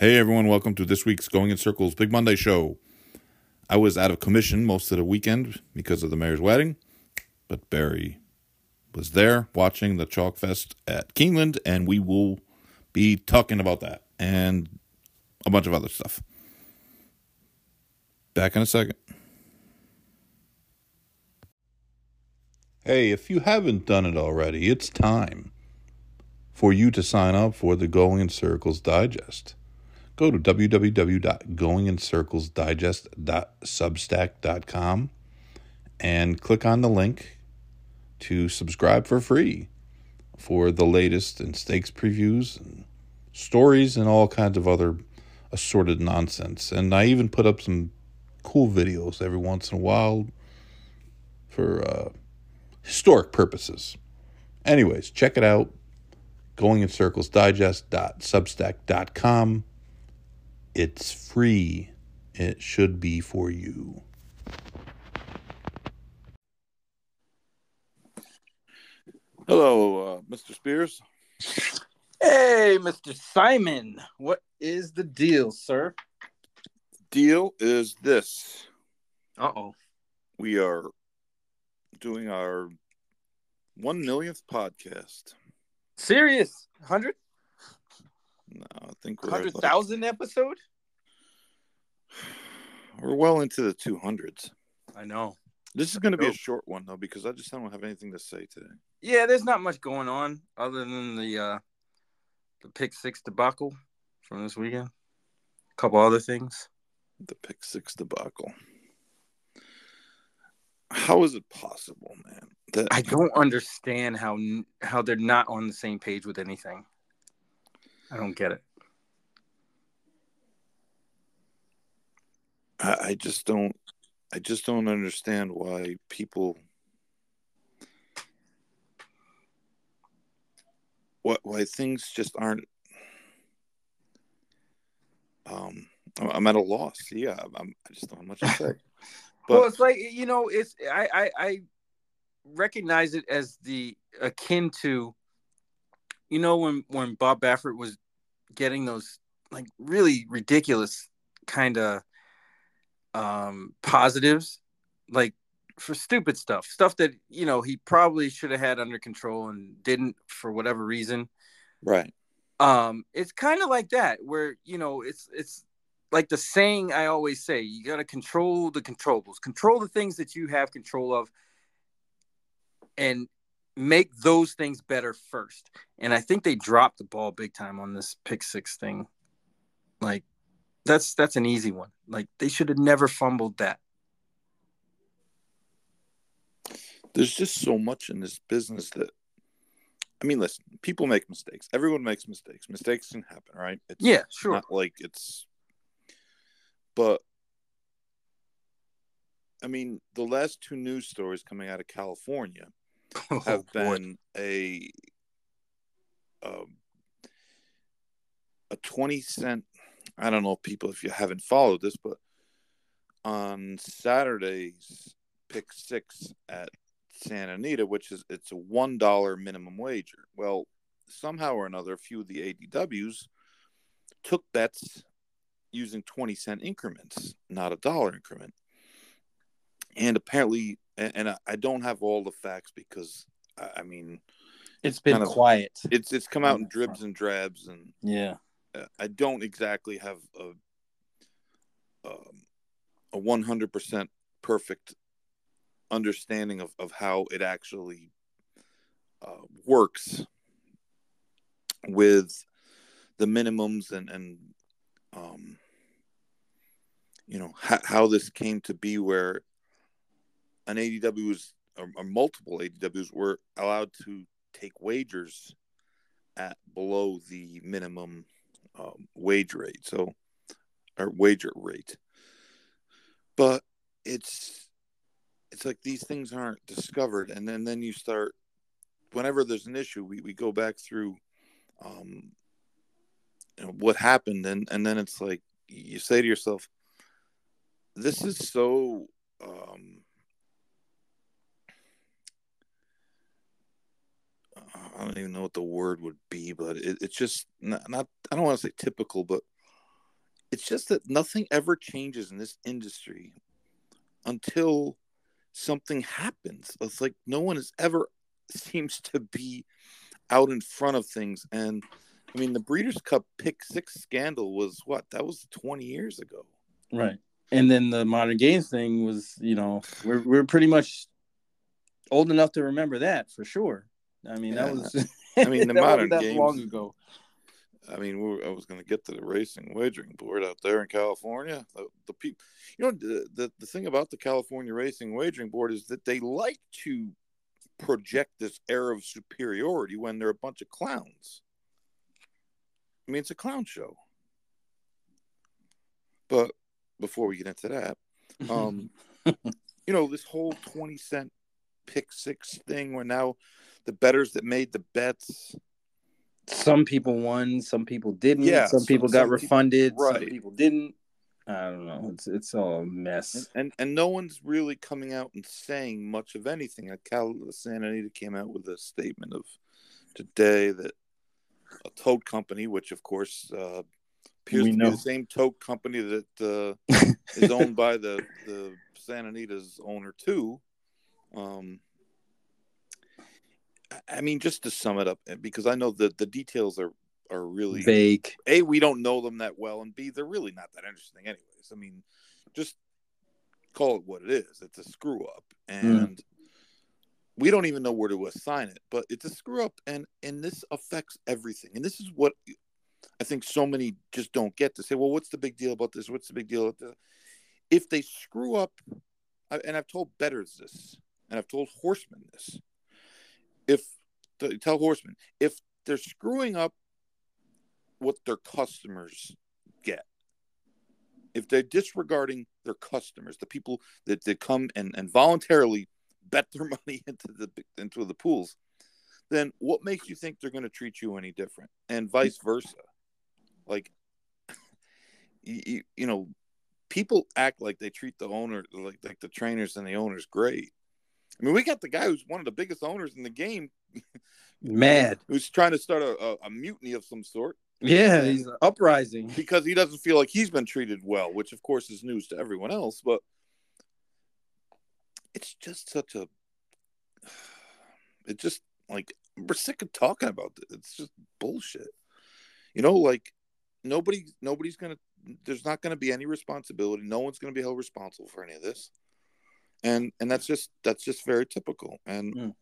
Hey everyone, welcome to this week's Going in Circles Big Monday show. I was out of commission most of the weekend because of the mayor's wedding, but Barry was there watching the Chalk Fest at Keeneland, and we will be talking about that and a bunch of other stuff. Back in a second. Hey, if you haven't done it already, it's time for you to sign up for the Going in Circles Digest go to www.goingincirclesdigest.substack.com and click on the link to subscribe for free for the latest in stakes previews and stories and all kinds of other assorted nonsense. And I even put up some cool videos every once in a while for uh, historic purposes. Anyways, check it out. Going in Circles Digest.substack.com. It's free. It should be for you. Hello, uh, Mr. Spears. Hey, Mr. Simon. What is the deal, sir? Deal is this. Uh oh. We are doing our one millionth podcast. Serious? 100? No, I think we're hundred thousand like, episode. We're well into the two hundreds. I know. This is going to be a short one though because I just don't have anything to say today. Yeah, there's not much going on other than the uh the pick six debacle from this weekend. A couple other things. The pick six debacle. How is it possible, man? That I don't understand how how they're not on the same page with anything. I don't get it. I, I just don't. I just don't understand why people. What why things just aren't. Um, I'm at a loss. Yeah, I'm, I just don't have much to say. But, well, it's like you know, it's I, I I recognize it as the akin to you know when when Bob Baffert was getting those like really ridiculous kind of um positives like for stupid stuff stuff that you know he probably should have had under control and didn't for whatever reason. Right. Um it's kind of like that where you know it's it's like the saying i always say you got to control the controllables control the things that you have control of and make those things better first. And I think they dropped the ball big time on this pick six thing. Like that's that's an easy one. Like they should have never fumbled that. There's just so much in this business that I mean, listen, people make mistakes. Everyone makes mistakes. Mistakes can happen, right? It's yeah, sure. Not like it's but I mean, the last two news stories coming out of California oh, have been a um, a 20 cent i don't know people if you haven't followed this but on saturdays pick six at santa anita which is it's a one dollar minimum wager. Well somehow or another a few of the adws took bets using 20 cent increments not a dollar increment and apparently and, and I, I, don't have all the facts because I, I mean, it's been kind of, quiet. It's it's come out in dribs and drabs, and yeah, uh, I don't exactly have a um, a one hundred percent perfect understanding of, of how it actually uh, works with the minimums and and um, you know how, how this came to be where an ADW was, or, or multiple ADWs were allowed to take wagers at below the minimum um, wage rate. So, or wager rate. But it's it's like these things aren't discovered, and then then you start. Whenever there's an issue, we, we go back through, um, you know, what happened, and and then it's like you say to yourself, "This is so um, I don't even know what the word would be, but it, it's just not, not I don't want to say typical, but it's just that nothing ever changes in this industry until something happens. It's like no one has ever seems to be out in front of things. And I mean, the Breeders' Cup pick six scandal was what? That was 20 years ago. Right. And then the modern games thing was, you know, we're we're pretty much old enough to remember that for sure. I mean, yeah. that was. I mean, the modern that games. long ago. I mean, we I was going to get to the racing wagering board out there in California. The, the people, you know, the, the the thing about the California Racing Wagering Board is that they like to project this air of superiority when they're a bunch of clowns. I mean, it's a clown show. But before we get into that, um, you know, this whole 20 cent pick six thing where now the betters that made the bets. Some people won, some people didn't. Yeah, some, some people got some refunded, people, right. some people didn't. I don't know. It's it's all a mess. And, and, and no one's really coming out and saying much of anything. Cal Santa Anita came out with a statement of today that a tote company, which of course uh, appears we to know. be the same tote company that uh, is owned by the the Santa Anita's owner too. Um, I mean, just to sum it up, because I know that the details are are really vague. A, we don't know them that well, and B, they're really not that interesting, anyways. I mean, just call it what it is. It's a screw up, hmm. and mm. we don't even know where to assign it. But it's a screw up, and and this affects everything. And this is what I think so many just don't get to say. Well, what's the big deal about this? What's the big deal? About this? If they screw up, and I've told betters this, and I've told horsemen this. If tell horsemen if they're screwing up what their customers get. If they're disregarding their customers, the people that, that come and, and voluntarily bet their money into the into the pools, then what makes you think they're going to treat you any different? And vice versa. Like, you, you know, people act like they treat the owner like like the trainers and the owners great. I mean, we got the guy who's one of the biggest owners in the game, mad, who's trying to start a, a, a mutiny of some sort. Yeah, he's an uprising because he doesn't feel like he's been treated well, which of course is news to everyone else. But it's just such a. it's just like we're sick of talking about it. It's just bullshit. You know, like nobody, nobody's gonna. There's not going to be any responsibility. No one's going to be held responsible for any of this, and and that's just that's just very typical. And mm.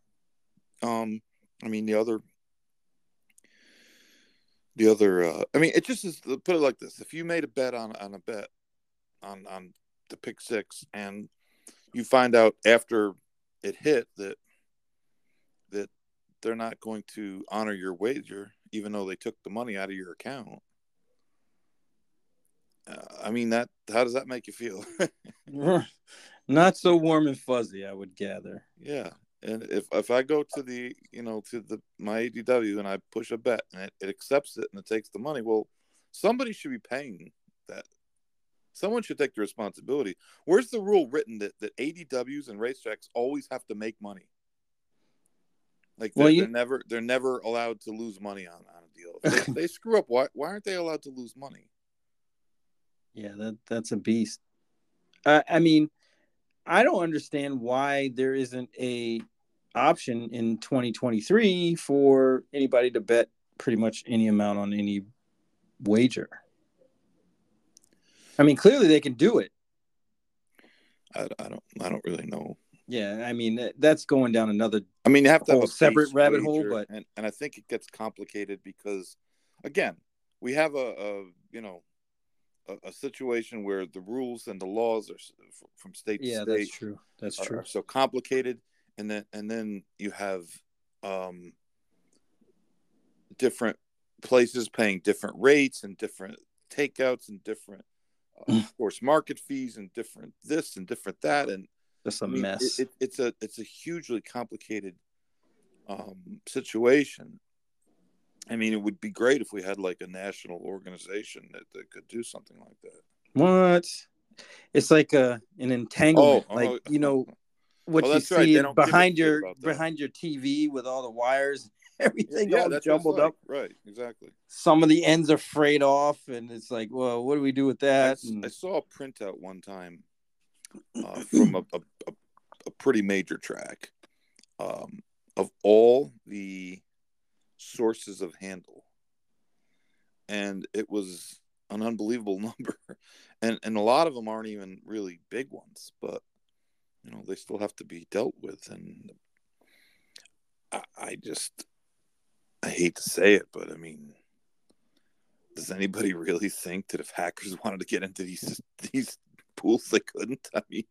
um, I mean the other the other uh, i mean it just is put it like this if you made a bet on on a bet on on the pick six and you find out after it hit that that they're not going to honor your wager even though they took the money out of your account uh, i mean that how does that make you feel not so warm and fuzzy i would gather yeah and if if I go to the you know to the my ADW and I push a bet and it, it accepts it and it takes the money, well, somebody should be paying that. Someone should take the responsibility. Where's the rule written that, that ADWs and racetracks always have to make money? Like they're, well, you... they're never they're never allowed to lose money on, on a deal. If they, they screw up, why why aren't they allowed to lose money? Yeah, that that's a beast. Uh, I mean, I don't understand why there isn't a option in 2023 for anybody to bet pretty much any amount on any wager. I mean, clearly they can do it. I, I don't. I don't really know. Yeah, I mean that's going down another. I mean, you have to have a separate rabbit hole, but and, and I think it gets complicated because, again, we have a, a you know a, a, situation where the rules and the laws are from state yeah, to state. that's true. That's true. so complicated, and then and then you have um, different places paying different rates and different takeouts and different, uh, mm. of course, market fees and different this and different that, and it's a I mean, mess. It, it, it's a it's a hugely complicated um, situation I mean, it would be great if we had like a national organization that, that could do something like that. What? It's like a an entanglement, oh, like oh, you know what you see right. behind your behind your TV with all the wires. everything yeah, all jumbled like. up. Right, exactly. Some of the ends are frayed off, and it's like, well, what do we do with that? s- And- I saw a printout one time uh, from a, a, a, a pretty major track um, of all the sources of handle, and it was an unbelievable number, and and a lot of them aren't even really big ones, but you know they still have to be dealt with, and I, I just I hate to say it, but I mean. Does anybody really think that if hackers wanted to get into these these pools, they couldn't? I mean,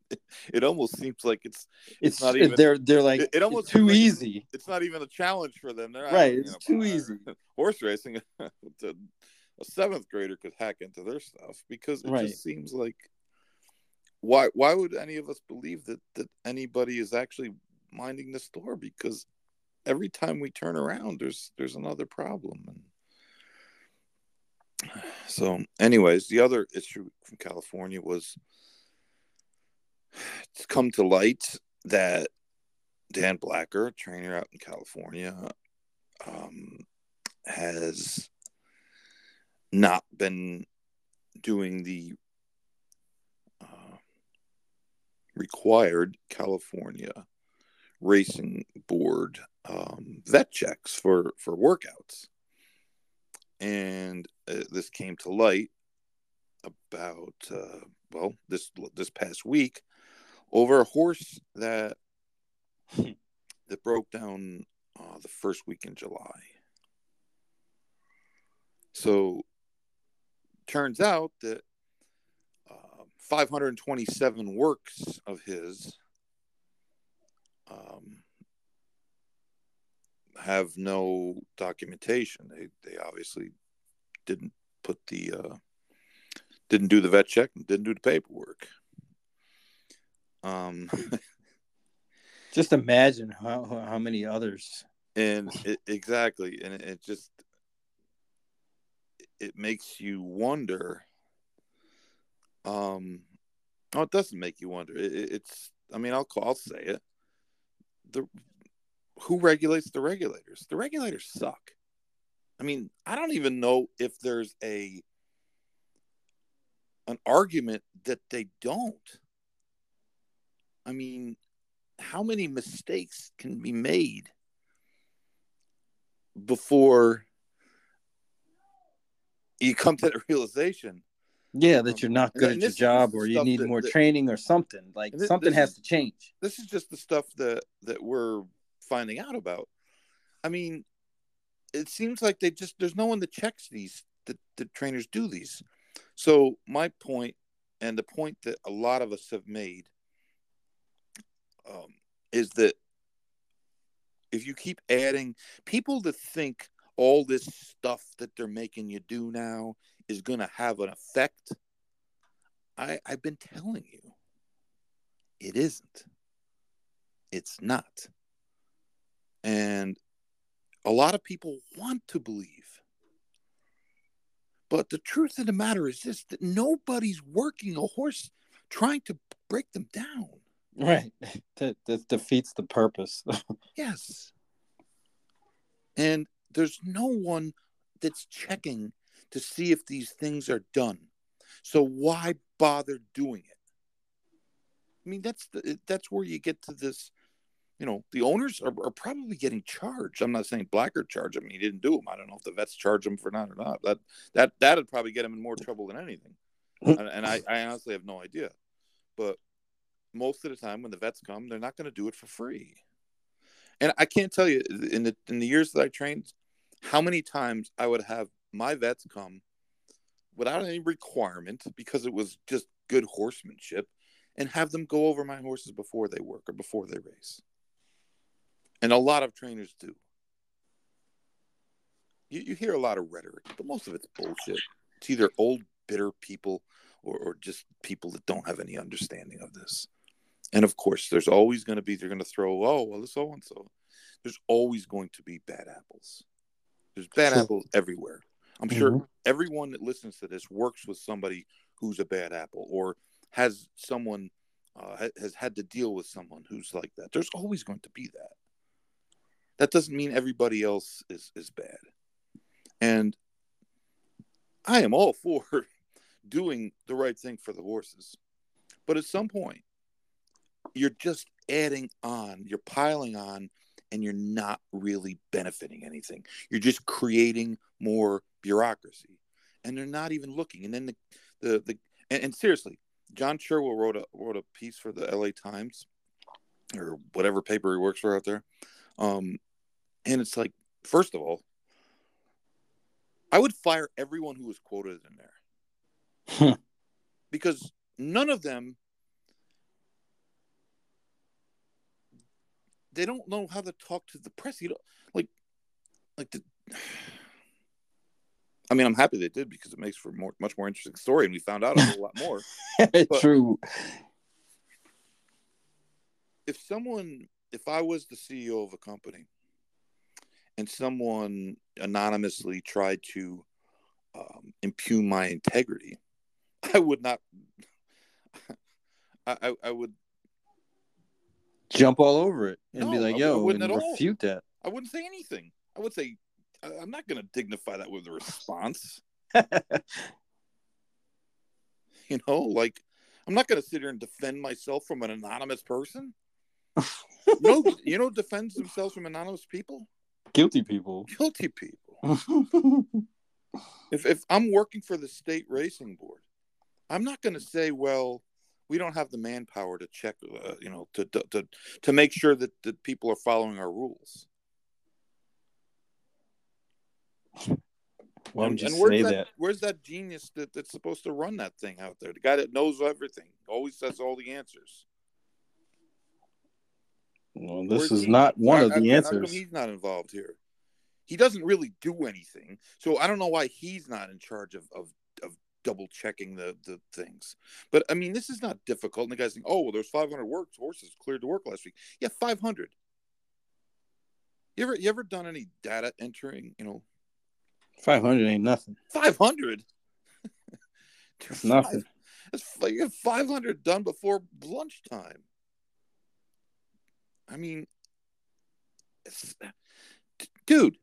it almost seems like it's it's not even- they're they're like it- it almost it's too like easy. it's not even a challenge for them. They're Right, it's know, too uh, easy. Horse racing, a, a seventh grader could hack into their stuff because it Right. just seems like why why would any of us believe that that anybody is actually minding the store? Because every time we turn around, there's there's another problem. And so, anyways, the other issue from California was it's come to light that Dan Blacker, trainer out in California, um, has not been doing the uh, required California racing board um, vet checks for for workouts, and uh, this came to light about uh, well this this past week over a horse that that broke down uh, the first week in July. So turns out that uh, 527 works of his um, have no documentation. They they obviously didn't put the uh, didn't do the vet check and didn't do the paperwork. Um, Just imagine how how many others. and it, exactly, and it, it just it makes you wonder. Um, oh, it doesn't make you wonder. It, it- it's, I mean, I'll call, I'll say it. The who regulates the regulators? The regulators suck. I mean, I don't even know if there's a an argument that they don't. I mean, how many mistakes can be made before you come to that realization? Yeah, that you're not And good then at your job, or you need that- more that- training, or something. Like And thi- something this has is- to change. This is just the stuff that that we're finding out about. I mean, it seems like they just there's no one that checks these that the trainers do these. So my point, and the point that a lot of us have made, um, is that if you keep adding people that think all this stuff that they're making you do now is going to have an effect, I I've been telling you, it isn't. It's not. And a lot of people want to believe. But the truth of the matter is this that nobody's working a horse trying to break them down. Right. That that defeats the purpose. Yes. And there's no one that's checking to see if these things are done. So why bother doing it? I mean, that's the, that's where you get to this. You know, the owners are, are probably getting charged. I'm not saying Blacker charged him. He didn't do them. I don't know if the vets charge him for not or not. That that that'd probably get him in more trouble than anything. and and I, I honestly have no idea. But most of the time, when the vets come, they're not going to do it for free. And I can't tell you in the in the years that I trained, how many times I would have my vets come without any requirement because it was just good horsemanship, and have them go over my horses before they work or before they race. And a lot of trainers do. You, you hear a lot of rhetoric, but most of it's bullshit. It's either old, bitter people or, or just people that don't have any understanding of this. And of course, there's always going to be, they're going to throw, oh, well, so and so. There's always going to be bad apples. There's bad Sure. apples everywhere. I'm sure everyone that listens to this works with somebody who's a bad apple or has someone, uh, ha- has had to deal with someone who's like that. There's always going to be that. That doesn't mean everybody else is is bad. And I am all for doing the right thing for the horses. But at some point, you're just adding on, you're piling on, and you're not really benefiting anything. You're just creating more bureaucracy. And they're not even looking. And then the the, the and, and seriously, John Cherwa wrote a wrote a piece for the LA Times or whatever paper he works for out there. Um, and it's like, first of all, I would fire everyone who was quoted in there because none of them they don't know how to talk to the press. You know, like, like the. I mean, I'm happy they did because it makes for more, much more interesting story, and we found out a whole lot more. True. If someone, if I was the CEO of a company, and someone anonymously tried to um, impugn my integrity, I would not. I, I, I would Jump all over it and be No, like, I "Yo," wouldn't and at all. refute that. I wouldn't say anything. I would say I- I'm not going to dignify that with a response. You know, like I'm not going to sit here and defend myself from an anonymous person. you know, you know, defends themselves from anonymous people, Guilty people. guilty people. If if I'm working for the state racing board, I'm not going to say, well, we don't have the manpower to check, uh, you know, to, to to to make sure that that people are following our rules. Why and, and where's say that, that? Where's that genius that, that's supposed to run that thing out there? The guy that knows everything, always says all the answers. Well, this is he? not one of the come answers. he's not involved here. He doesn't really do anything, so I don't know why he's not in charge of of, of double checking the the things. But I mean, this is not difficult. And the guy's saying, "Oh, well, there's 500 work horses cleared to work last week." Yeah, 500. You ever you ever done any data entering? You know, Five hundred ain't nothing. 500. It's nothing. Like you have 500 done before lunchtime. I mean, dude,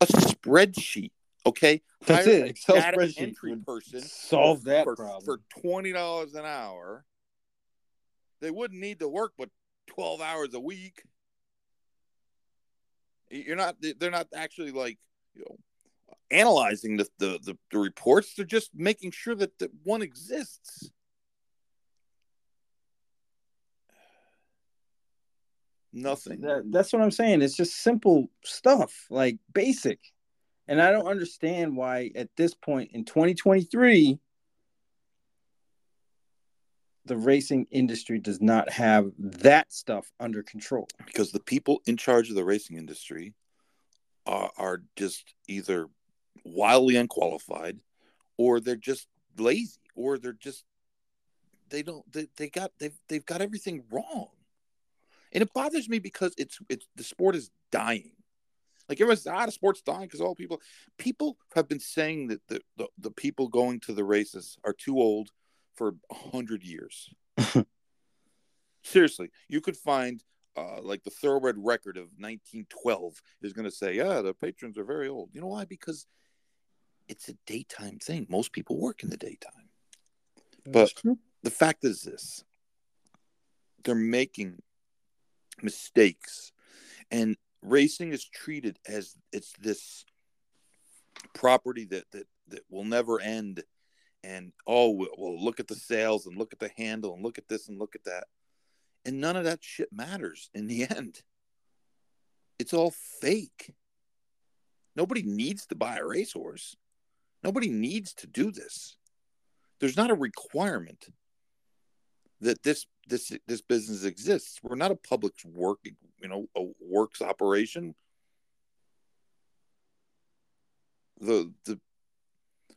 a spreadsheet, okay? That's Hire it. Excel spreadsheet entry person solve that for, problem. for twenty dollars an hour. They wouldn't need to work but 12 hours a week. You're not. They're not actually like you know analyzing the the, the, the reports. They're just making sure that, that one exists. Nothing. That, that's what I'm saying. It's just simple stuff, like basic. And I don't understand why at this point in 2023 the racing industry does not have that stuff under control. because the people in charge of the racing industry are, are just either wildly unqualified or they're just lazy or they're just they don't they, they got they've, they've got everything wrong and it bothers me because it's it's the sport is dying like everyone's ah the sport's dying because all people people have been saying that the, the, the people going to the races are too old for a hundred years seriously you could find uh, like the thoroughbred record of 1912 is going to say, yeah, the patrons are very old. You know why? Because it's a daytime thing. Most people work in the daytime. That's But the fact is this they're making mistakes, and racing is treated as it's this property that, that, that will never end. And oh, well, well, look at the sales and look at the handle and look at this and look at that and none of that shit matters in the end. It's all fake. Nobody needs to buy a racehorse. Nobody needs to do this. There's not a requirement that this this this business exists. We're not a public work, you know, a works operation. The the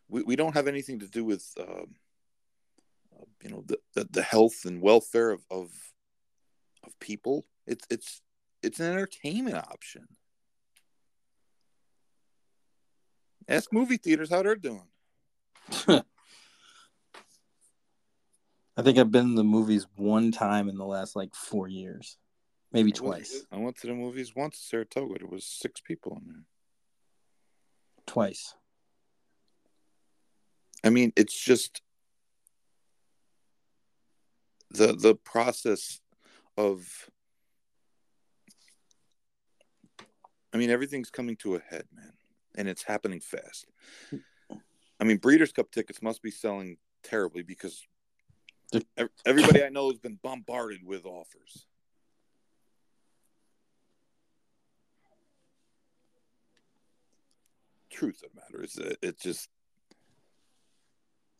we, we don't have anything to do with um, uh, you know the, the the health and welfare of of of people. It's it's it's an entertainment option. Ask movie theaters how they're doing. I think I've been in the movies one time in the last like four years. maybe twice. I went to the movies once, in Saratoga. There was six people in there. Twice. I mean, it's just the the process of. I mean, everything's coming to a head, man, and it's happening fast. I mean, Breeders' Cup tickets must be selling terribly because everybody I know has been bombarded with offers. Truth of the matter is, that it just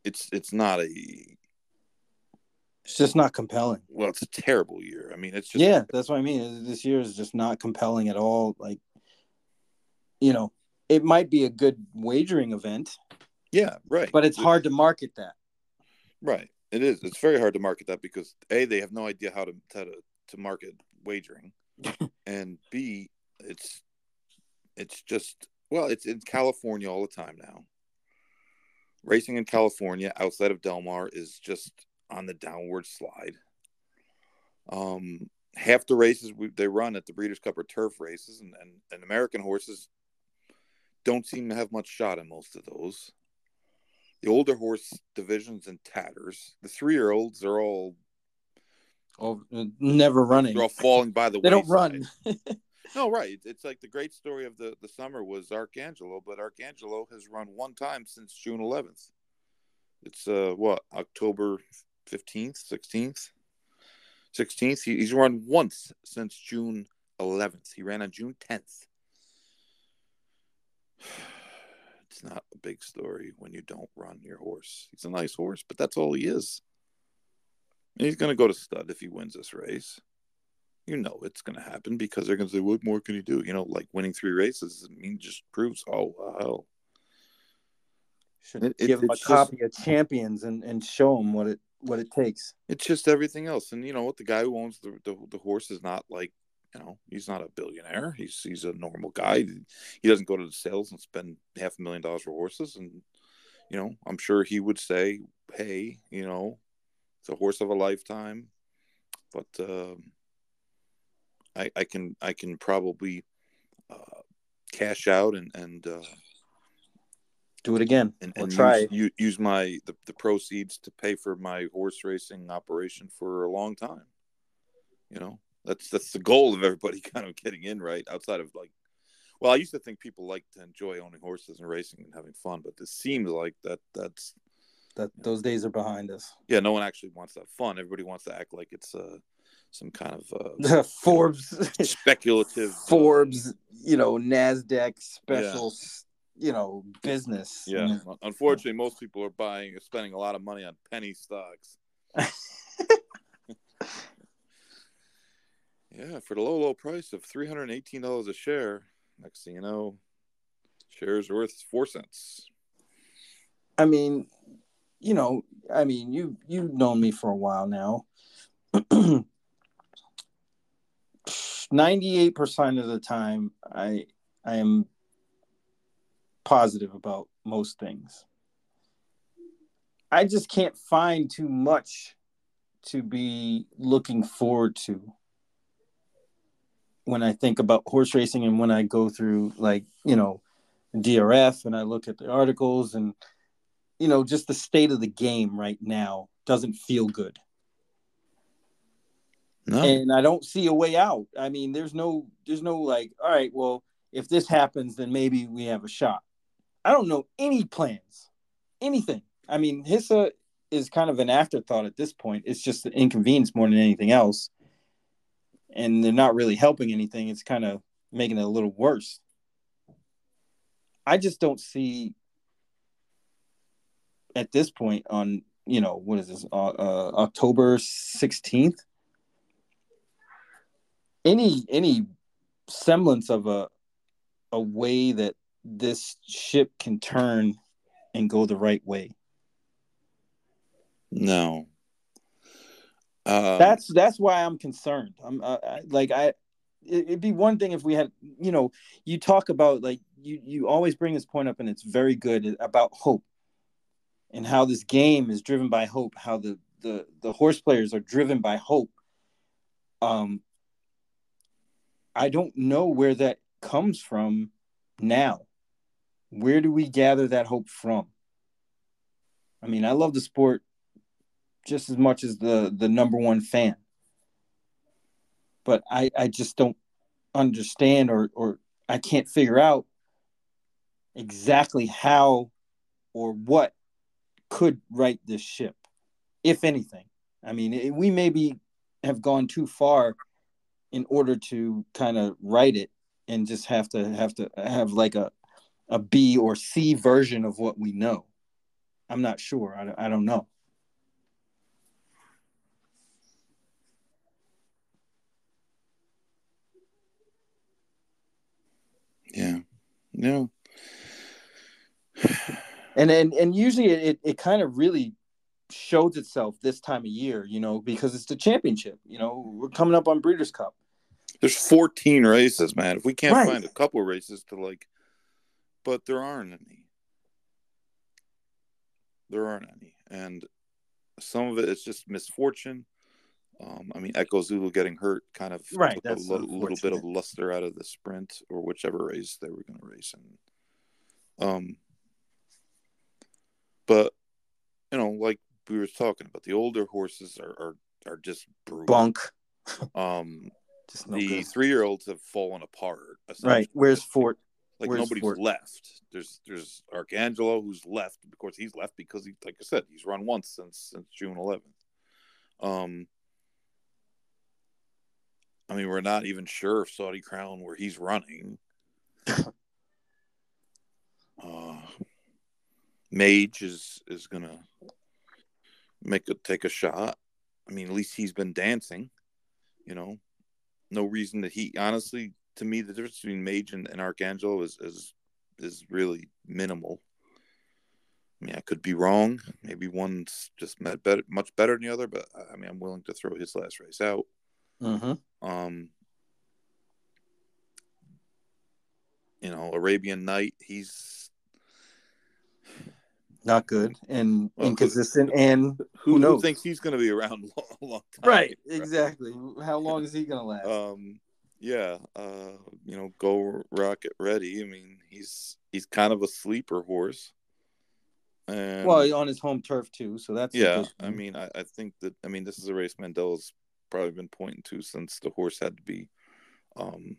it's it's not a It's just not compelling. well, it's a terrible year. I mean, it's just Yeah, that's what I mean. This year is just not compelling at all. Like, you know, it might be a good wagering event, yeah, right. but it's hard to market that. Right. It is. It's very hard to market that because a they have no idea how to how to, to market wagering, and b it's it's just well it's in California all the time now. Racing in California outside of Del Mar is just on the downward slide. Um, half the races we, they run at the Breeders' Cup are turf races, and, and, and American horses don't seem to have much shot in most of those. The older horse divisions in tatters. The three year olds are all Oh, never running. they're all falling by the They don't run. No, right. It's like the great story of the, the summer was Arcangelo, but Arcangelo has run one time since June 11th. It's uh what October 15th, 16th, 16th. He, he's run once since June 11th. He ran on June 10th. It's not a big story when you don't run your horse. He's a nice horse, but that's all he is. And he's going to go to stud if he wins this race you know it's going to happen because they're going to say, "What more can he do?" You know, like winning three races. I mean, just proves, oh wow, Should It- it- give them a just- copy of Champions and, and show him what it what it takes. it's just everything else. And you know what? The guy who owns the the, the horse is not like you know he's not a billionaire. He's he's a normal guy. He doesn't go to the sales and spend half a million dollars for horses. And you know, I'm sure he would say, "Hey, you know, it's a horse of a lifetime," but. Um, I, I can I can probably uh, cash out and and uh, Do it again. and, and try use, use my the, the proceeds to pay for my horse racing operation for a long time. You know, that's that's the goal of everybody kind of getting in right outside of like. Well, I used to think people like to enjoy owning horses and racing and having fun, but this seems like that that's That those days are behind us. yeah. No one actually wants that fun. Everybody wants to act like it's uh, some kind of uh, Forbes, speculative uh, Forbes, you know, Nasdaq special, s you know, business. Yeah, unfortunately, most people are buying, or spending a lot of money on penny stocks. Yeah, for the low, low price of three hundred eighteen dollars a share. Next thing you know, shares are worth four cents. I mean, you know, I mean, you you've known me for a while now. Ninety-eight percent of the time, I I am positive about most things. I just can't find too much to be looking forward to when I think about horse racing and when I go through like you know DRF and I look at the articles and you know, just the state of the game right now doesn't feel good. No, And I don't see a way out. I mean, there's no there's no like, all right, well, if this happens, then maybe we have a shot. I don't know any plans. Anything. I mean, HISA is kind of an afterthought at this point. It's just an inconvenience more than anything else. And they're not really helping anything. It's kind of making it a little worse. I just don't see at this point on you know what is this uh, uh, October 16th any any semblance of a a way that this ship can turn and go the right way no. Um, that's that's why i'm concerned i'm uh, like i it, it'd be one thing if we had you know you talk about like you you always bring this point up and it's very good about hope and how this game is driven by hope how the the the horse players are driven by hope um I don't know where that comes from now. Where do we gather that hope from? I mean, I love the sport just as much as the the number one fan. But I I just don't understand or or I can't figure out exactly how or what could right this ship, if anything. I mean, it, we maybe have gone too far in order to kind of write it and just have to have to have like a a B or C version of what we know. I'm not sure. I, I don't know. Yeah. No. and and and usually it, it kind of really shows itself this time of year, you know, because it's the championship. You know, we're coming up on Breeders' Cup. There's 14 races, man. If we can't right. find a couple races to like, but there aren't any. There aren't any, and some of it is just misfortune. Um, I mean, Echo Zulu getting hurt kind of right. a little, little bit of luster out of the sprint or whichever race they were going to race in. Um, but you know, like we were talking about, the older horses are are, are just brutal. bunk. Um, no the three year olds have fallen apart. Right. Where's Forte? Like Where's nobody's Forte? left. There's there's Arcangelo who's left. Of course, he's left because he, like I said, he's run once since since June 11th. Um, I mean, we're not even sure if Saudi Crown where he's running. uh, Mage is is gonna make a take a shot. I mean, at least he's been dancing. You know, no reason that he honestly to me the difference between Mage and, and Arcangelo is is is really minimal. I mean, I could be wrong. Maybe one's just met better, much better than the other. But I mean, I'm willing to throw his last race out. Mm-hmm. Um, you know, Arabian Knight. He's not good and well, inconsistent. Who, and who, who, knows? Who thinks he's going to be around long, a long time? Right, exactly. How long is he going to last? Um, yeah, uh, you know, Geaux Rocket Ready. I mean, he's he's kind of a sleeper horse. And, well, on his home turf too, so that's yeah. I mean, I, I think that I mean this is a race Mandella's probably been pointing to since the horse had to be, um,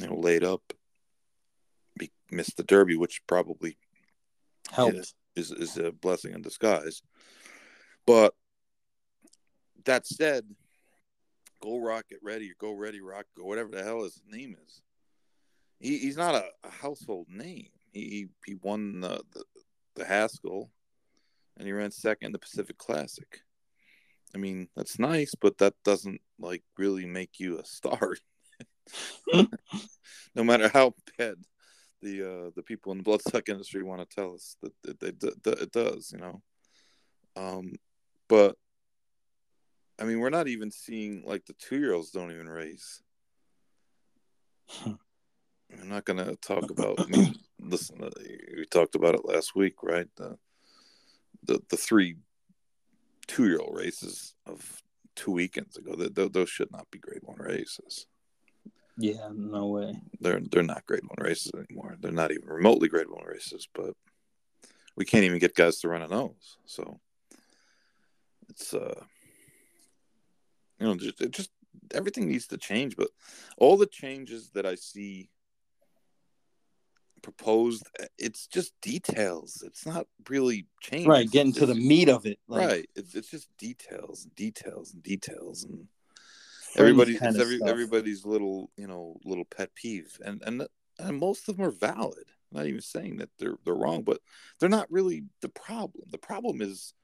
you know, laid up, be, missed the Derby, which probably helps is, is a blessing in disguise. But that said, Geaux Rocket Ready or go ready rock go whatever the hell his name is. He, he's not a, a household name. He he won the, the, the Haskell, and he ran second in the Pacific Classic. I mean, that's nice, but that doesn't like really make you a star. no matter how bad the uh, the people in the bloodstock industry want to tell us that, that, that, that it does, you know. Um, but I mean, we're not even seeing like the two year olds don't even race. I'm not going to talk about. I mean, listen, uh, we talked about it last week, right? The the, the three two year old races of two weekends ago. That those should not be Grade One races. Yeah, no way. They're they're not grade one races anymore. They're not even remotely grade one races, but we can't even get guys to run a nose. So it's uh you know just, it just everything needs to change, but all the changes that I see proposed uh, it's just details. It's not really change right getting to the meat of it like, right it's, it's just details and details and details and everybody's every, everybody's little you know little pet peeve. And and and most of them are valid. I'm not even saying that they're they're wrong but they're not really the problem. The problem is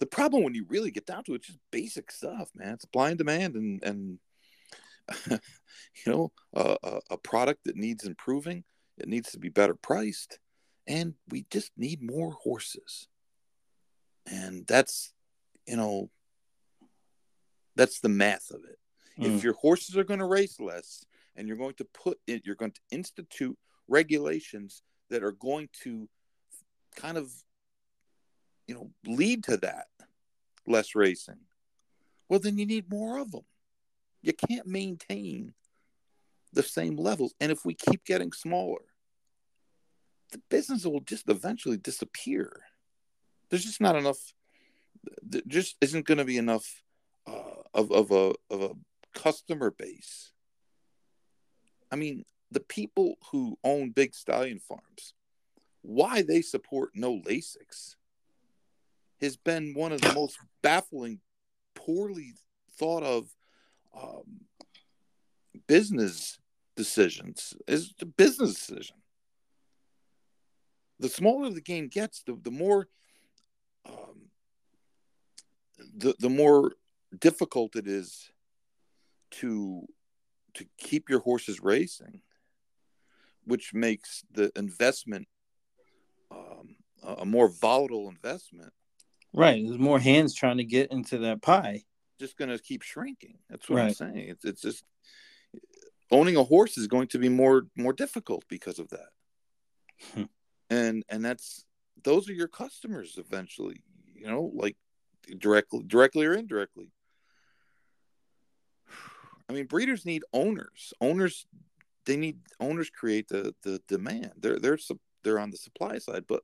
the problem when you really get down to it just basic stuff man. It's blind demand and and you know a, a product that needs improving it needs to be better priced and we just need more horses and that's you know that's the math of it Mm. If your horses are going to race less and you're going to put it, you're going to institute regulations that are going to kind of, you know, lead to that less racing. Well, then you need more of them. You can't maintain the same levels. And if we keep getting smaller, the business will just eventually disappear. There's just not enough. There just isn't going to be enough uh, of of a of a customer base. I mean, the people who own big stallion farms, why they support no Lasix has been one of the most baffling, poorly thought of um, business decisions. Is a business decision. The smaller the game gets, the the more um, the the more difficult it is to to keep your horses racing, which makes the investment um, a more volatile investment. Right, there's more hands trying to get into that pie. Just going to keep shrinking. That's what right. I'm saying. It's it's just owning a horse is going to be more more difficult because of that. Hmm. and and that's those are your customers eventually. You know, like directly directly or indirectly. I mean, breeders need owners. Owners, they need owners create the the demand. They're they're they're on the supply side, but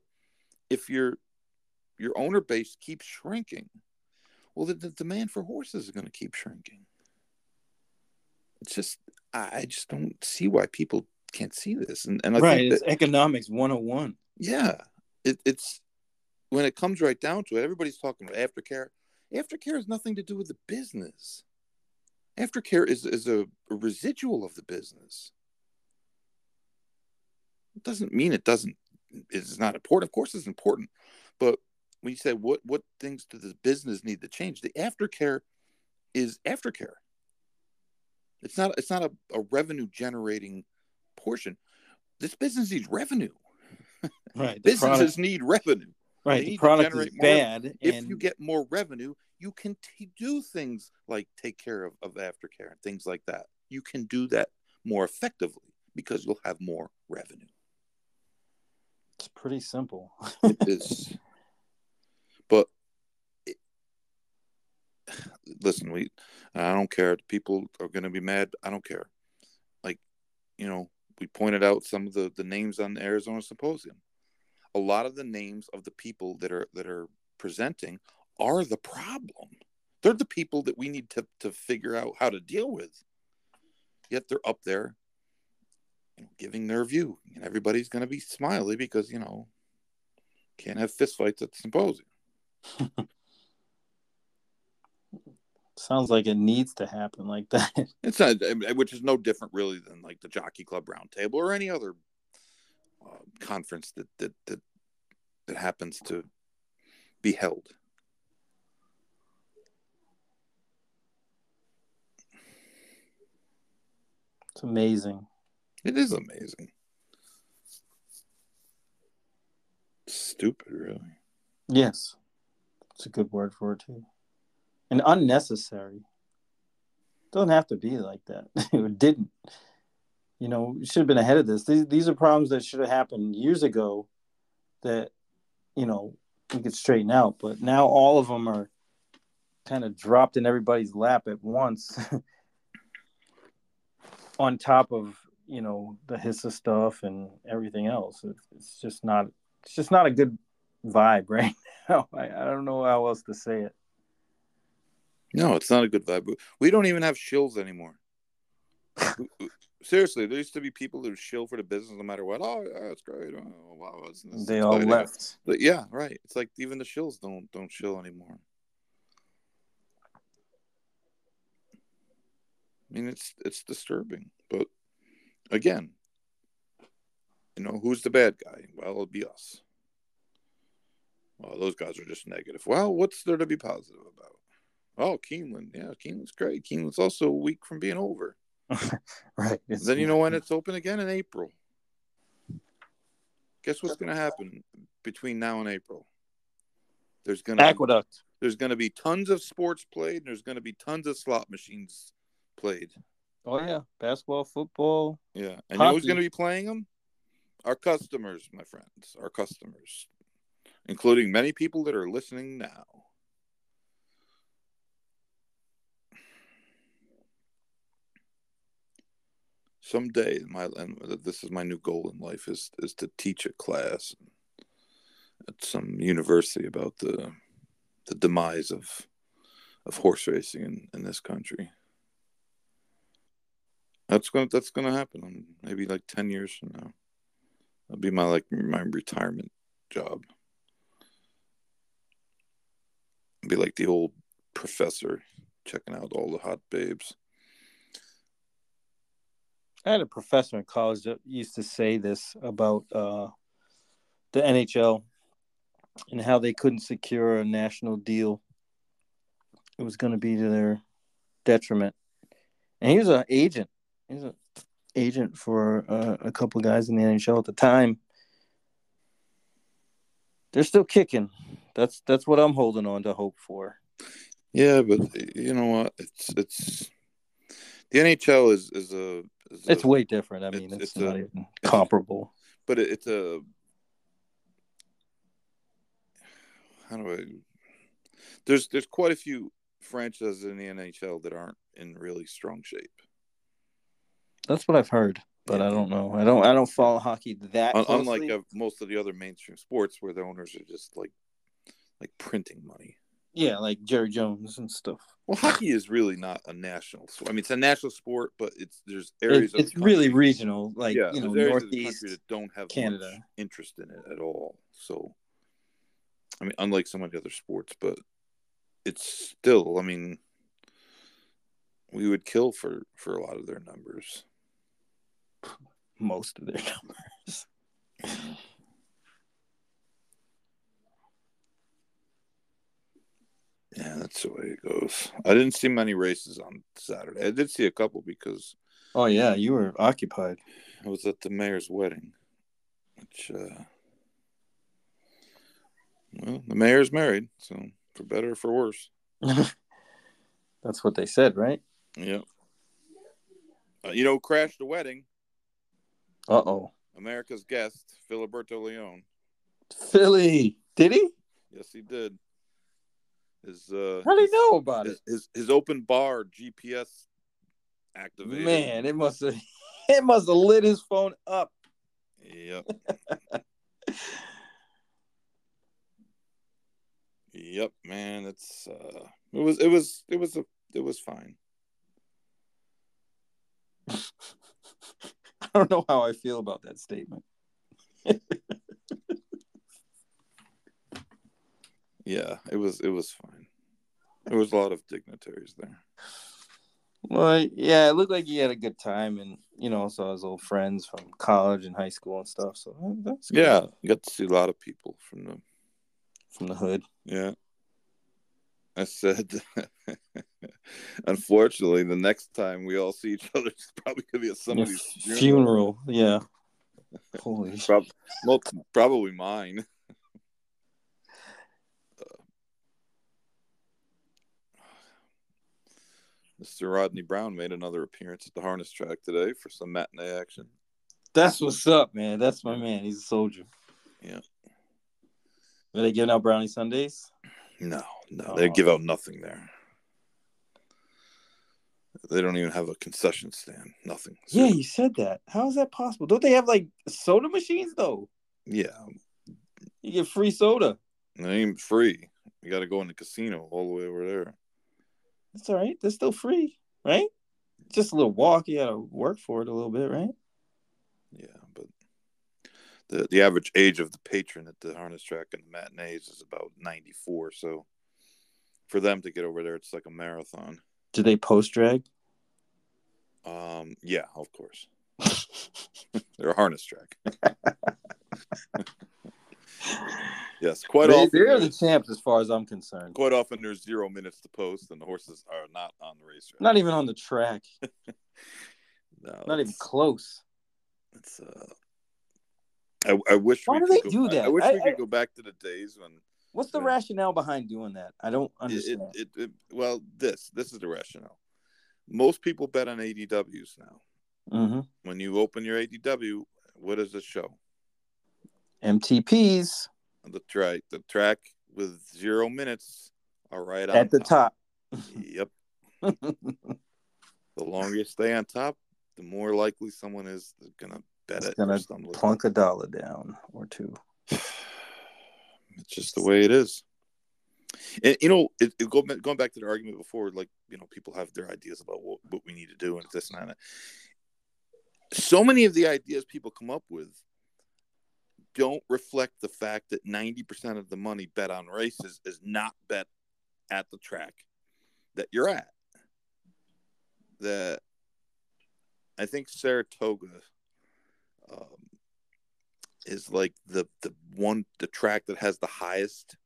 if your your owner base keeps shrinking, well, the, the demand for horses is going to keep shrinking. It's just I just don't see why people can't see this, and and I right, it's that, economics one hundred and one. Yeah, it, it's when it comes right down to it. Everybody's talking about aftercare. Aftercare has nothing to do with the business aftercare is, is a, a residual of the business. It doesn't mean it doesn't it's not important. Of course it's important. But when you say what what things do the business need to change, the aftercare is aftercare. It's not it's not a, a revenue generating portion. This business needs revenue. Right. Businesses product, need revenue. Right. The product is bad. If and... you get more revenue, you can t- do things like take care of, of aftercare and things like that. You can do that more effectively because you'll have more revenue. It's pretty simple. it is. But listen, we I don't care. People are going to be mad. I don't care. Like, you know, we pointed out some of the the names on the Arizona Symposium. A lot of the names of the people that are that are presenting are the problem. They're the people that we need to, to figure out how to deal with. Yet they're up there you know, giving their view. And everybody's going to be smiley because, you know, can't have fistfights at the symposium. Sounds like it needs to happen like that. It's not, which is no different really than like the Jockey Club Roundtable or any other uh, conference that, that that that happens to be held. It's amazing. It is amazing. Stupid, really. Yes. It's a good word for it, too. And unnecessary. Doesn't have to be like that. it didn't. You know, should have been ahead of this. These, these are problems that should have happened years ago that, you know, we could straighten out. But now all of them are kind of dropped in everybody's lap at once. on top of you know the HISA stuff and everything else. It's, it's just not it's just not a good vibe right now. I, I don't know how else to say it. No, it's not a good vibe. We don't even have shills anymore. Seriously, there used to be people who shill for the business no matter what. Oh, yeah, that's great. Oh, wow, it's, it's they all left. But yeah, right. It's like even the shills don't don't shill anymore. I mean, it's it's disturbing, but again, you know, who's the bad guy? Well, it'll be us. Well, those guys are just negative. Well, what's there to be positive about? Oh, Keeneland. Yeah, Keeneland's great. Keeneland's also a week from being over. right. It's, then you know when it's open again in April. Guess what's going to happen between now and April? There's going to aqueduct. Be, there's going to be tons of sports played. And there's going to be tons of slot machines played. Oh yeah, basketball, football. Yeah, and you know who's going to be playing them? Our customers, my friends, our customers, including many people that are listening now. Someday my and this is my new goal in life is is to teach a class at some university about the the demise of of horse racing in, in this country. That's gonna that's gonna happen maybe like ten years from now. That'll be my like my retirement job. be like the old professor checking out all the hot babes. I had a professor in college that used to say this about uh, the NHL and how they couldn't secure a national deal. It was going to be to their detriment. And he was an agent. He was an agent for uh, a couple guys in the NHL at the time. They're still kicking. That's that's what I'm holding on to hope for. Yeah, but you know what? It's it's the NHL is is a. Is it's a, way different. I mean, it's, it's not a, even comparable. But it, it's a how do I? There's there's quite a few franchises in the NHL that aren't in really strong shape. That's what I've heard, but yeah. I don't know. I don't I don't follow hockey that. Un- unlike uh, most of the other mainstream sports, where the owners are just like like printing money. Yeah, like Jerry Jones and stuff. Well, hockey is really not a national. Sport. I mean, it's a national sport, but it's there's areas. It, it's really regional, like yeah, you know, northeast that don't have Canada interest in it at all. So I mean, unlike some of the other sports, but it's still. I mean, we would kill for for a lot of their numbers. Most of their numbers. Yeah, that's the way it goes. I didn't see many races on Saturday. I did see a couple because. Oh yeah, you were occupied. I was at the mayor's wedding, which uh, well, the mayor's married, so for better or for worse. That's what they said, right? Yeah. Uh, you know, crashed the wedding. Uh oh. America's guest, Filiberto Leon. Philly, did he? Yes, he did. His uh, how do you know about his, it? His his open bar GPS activated. Man, it must have it must have lit his phone up. Yep. Yep, man. It's uh it was it was it was a it was fine. I don't know how I feel about that statement. Yeah, it was it was fine. There was a lot of dignitaries there. Well, yeah, it looked like he had a good time, and you know, saw his old friends from college and high school and stuff. So that's good. yeah, you got to see a lot of people from the from the hood. Yeah. I said, unfortunately, the next time we all see each other, it's probably gonna be at somebody's funeral. funeral. Yeah. Holy. Pro- probably mine. Mr. Rodney Brown made another appearance at the harness track today for some matinee action. That's what's up, man. That's my man. He's a soldier. Yeah. Are they giving out brownie Sundays? No, no, oh. they give out nothing there. They don't even have a concession stand. Nothing. Yeah, you said that. How is that possible? Don't they have like soda machines though? Yeah. You get free soda. It ain't free. You got to go in the casino all the way over there. That's all right. They're still free, right? Just a little walk. You got to work for it a little bit, right? Yeah, but the the average age of the patron at the harness track and the matinees is about 94 so for them to get over there it's like a marathon do they post drag um yeah of course they're a harness track yes quite they, often they're the champs as far as i'm concerned quite often there's zero minutes to post and the horses are not on the racetrack not even on the track no not even close it's uh I, I wish. Why do they do that? I, I wish I, we could go back to the days when. What's the when, rationale behind doing that? I don't understand. It, it, it, well, this this is the rationale. Most people bet on ADWs now. Mm-hmm. When you open your ADW, what does it show? MTPs. The track, the track with zero minutes, are right at the top. top. yep. the longer you stay on top, the more likely someone is gonna bet It's it. gonna plunk a dollar down or two. It's just the way it is. And you know, it, it go, going back to the argument before, like you know, people have their ideas about what, what we need to do and this and that. So many of the ideas people come up with don't reflect the fact that 90% of the money bet on races is not bet at the track that you're at. The I think Saratoga um, is like the the one the track that has the highest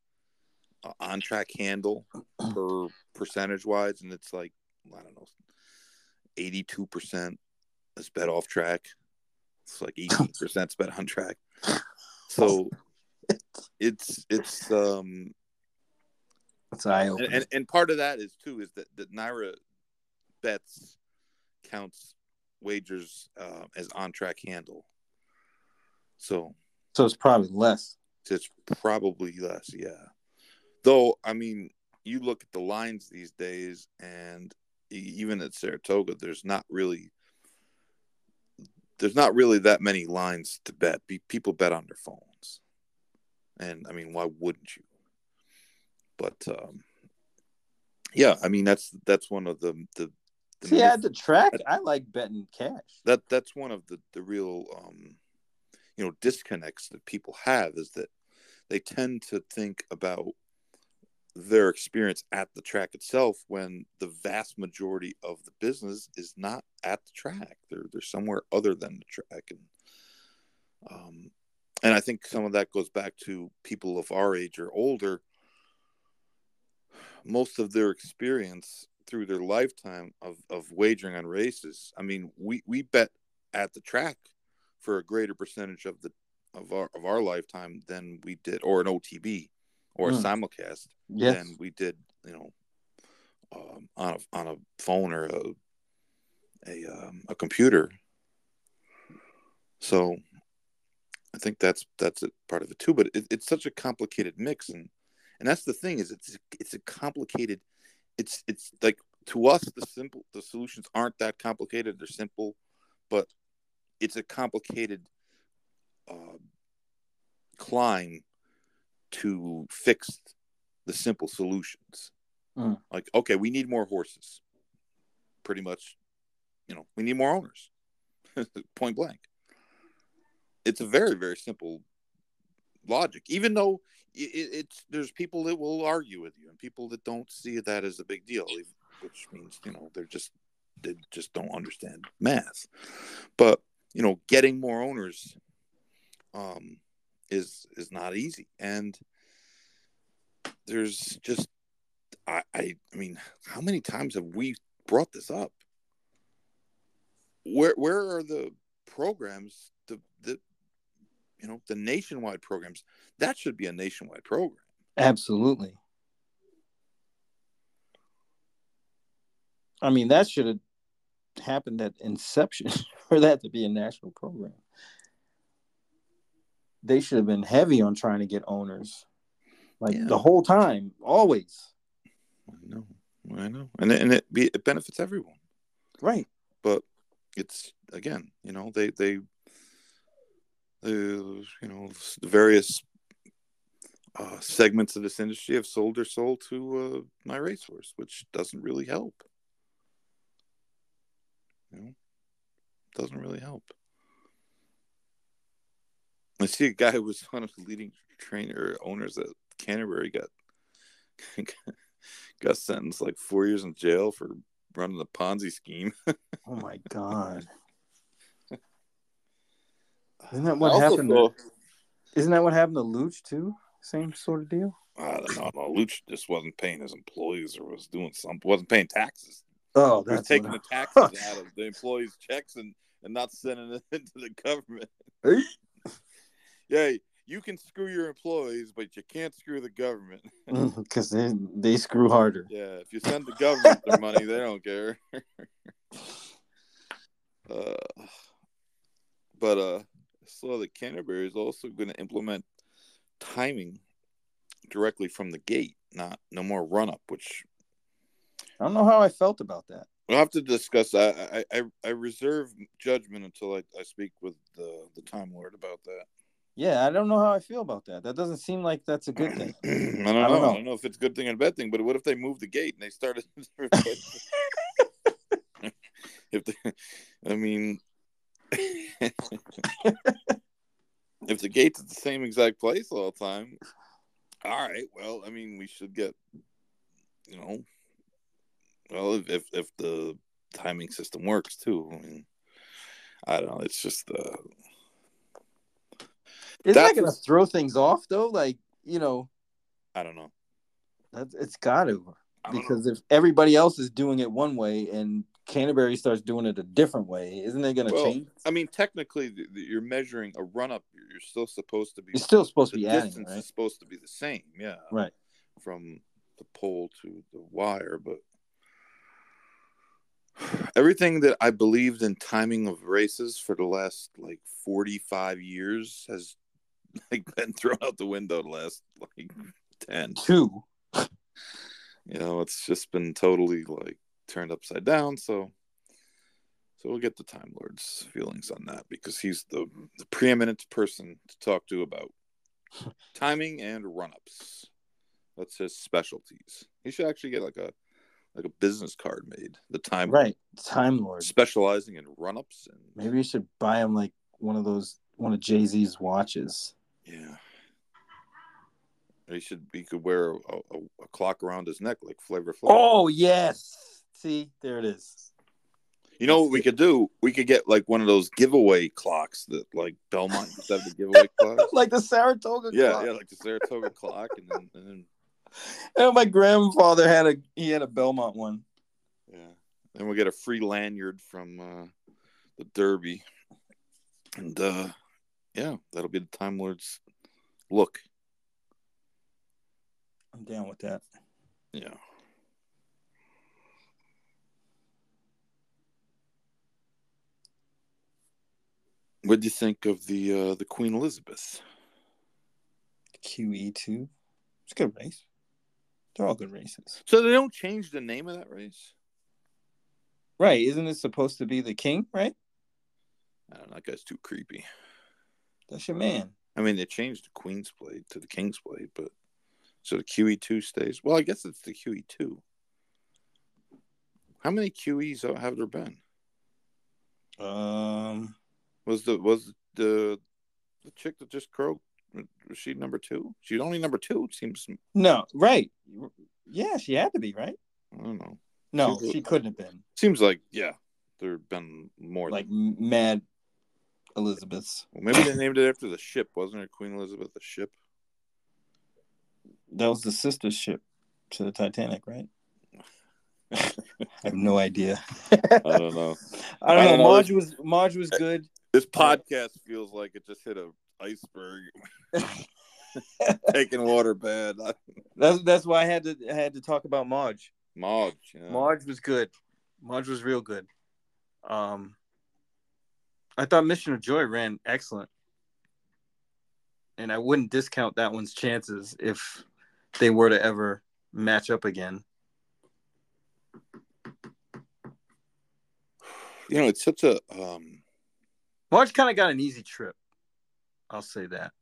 uh, on track handle per percentage wise, and it's like I don't know, eighty two percent is bet off track. It's like eighteen percent is bet on track. So it's it's um It's eye and, and and part of that is too is that that NYRA bets counts wagers uh, as on track handle. So so it's probably less. it's probably less, yeah. Though I mean, you look at the lines these days, and even at Saratoga, there's not really there's not really that many lines to bet. People bet on their phones, and I mean, why wouldn't you? But um, yeah, I mean that's that's one of the the, the See, at the track, I like betting cash. that that's one of the the real um you know disconnects that people have is that they tend to think about their experience at the track itself when the vast majority of the business is not at the track. They're they're somewhere other than the track. And um and i think some of that goes back to people of our age or older. Most of their experience through their lifetime of, of wagering on races i mean we we bet at the track for a greater percentage of the of our of our lifetime than we did or an otb or a Hmm. simulcast Yes. than we did you know um, on a on a phone or a a um, a computer so i think that's that's a part of it too but it, it's such a complicated mix and and that's the thing is it's it's a complicated it's it's like to us the simple the solutions aren't that complicated they're simple but it's a complicated uh, climb to fix the simple solutions. Mm. like okay we need more horses. Pretty much you know we need more owners. Point blank. It's a very very simple logic even though it, it's there's people that will argue with you and people that don't see that as a big deal which means you know they're just they just don't understand math. But you know getting more owners um is is not easy and there's just I, I I mean, how many times have we brought this up? Where where are the programs the the you know the nationwide programs? That should be a nationwide program. Absolutely. I mean, that should have happened at inception for that to be a national program. They should have been heavy on trying to get owners, like Yeah. the whole time, always. I know, I know, and it, and it be it benefits everyone. Right. But it's again, you know, they they the you know the various uh, segments of this industry have sold their soul to uh, MyRacehorse, which doesn't really help. You know, doesn't really help. I see a guy who was one of the leading trainer owners at Canterbury got got sentenced like four years in jail for running the Ponzi scheme. Oh my god. Isn't that what happened? saw- Isn't that what happened to Luch too? Same sort of deal. I don't know. No, Luch just wasn't paying his employees or was doing something. wasn't paying taxes. Oh, He was taking the taxes out of the employees' checks and, and not sending it into the government. Yeah, you can screw your employees, but you can't screw the government. because they they screw harder. Yeah, if you send the government their money, they don't care. uh, but uh, I saw that Canterbury is also going to implement timing directly from the gate, not no more run up. Which I don't know how I felt about that. We'll have to discuss that. I, I, I reserve judgment until I, I speak with the, the Time Lord about that. Yeah, I don't know how I feel about that. That doesn't seem like that's a good thing. I, don't know. I don't know. I don't know if it's a good thing and a bad thing, but what if they move the gate and they started? if they, I mean, if the gate's at the same exact place all the time, all right. Well, I mean, we should get, you know, well, if if, if the timing system works too. I mean, I don't know. It's just uh, isn't that going to throw things off though? Like you know, I don't know. That's, it's got to because if everybody else is doing it one way and Canterbury starts doing it a different way, isn't it going to well, change? I mean, technically, you're measuring a run up. You're still supposed to be. You're still supposed to be distance adding, right? is supposed to be the same, yeah. Right. From the pole to the wire, but everything that I believed in timing of races for the last like 45 years has like been thrown out the window the last like 10. Two. You know, it's just been totally like turned upside down. So, so we'll get the Time Lord's feelings on that because he's the, the preeminent person to talk to about timing and run ups. That's his specialties. He should actually get like a like a business card made. The time right Time Lord specializing in run ups and maybe you should buy him like one of those one of Jay Z's watches. Yeah. He should. He could wear a, a, a clock around his neck like Flavor Flav. Oh yes, see there it is. You know what we could do? We could get like one of those giveaway clocks that like Belmont used to have the giveaway clock, like the Saratoga. Yeah, clock. yeah, like the Saratoga clock, and then, and then. And my grandfather had a he had a Belmont one. Yeah, and we'll get a free lanyard from uh, the Derby, and uh, yeah, that'll be the Time Lord's look. I'm down with that. Yeah. What do you think of the uh, the Queen Elizabeth? QE two. It's a good race. They're all good races. So they don't change the name of that race? Right. Isn't it supposed to be the king, right? I don't know, that guy's too creepy. That's your man. I mean, they changed the Queen's Plate to the King's Plate, but so the QE2 stays. Well, I guess it's the QE2. How many QEs have there been? Um, was the was the the chick that just croaked? Was she number two? She's only number two. It seems. No, right? Yeah, she had to be right. I don't know. No, she, couldn't have been. Seems like yeah, there've been more like than... Mad Elizabeths. Well, maybe they named it after the ship, wasn't it? Queen Elizabeth, the ship. That was the sister ship to the Titanic, right? I have no idea. I don't know. I don't, I don't know. Marge was Marge was good. This podcast feels like it just hit a iceberg. Taking water bad. that's that's why I had to I had to talk about Marge. Marge. Yeah. Marge was good. Marge was real good. Um, I thought Mission of Joy ran excellent, and I wouldn't discount that one's chances if they were to ever match up again. You know, it's such a um Marge kind of got an easy trip. I'll say that.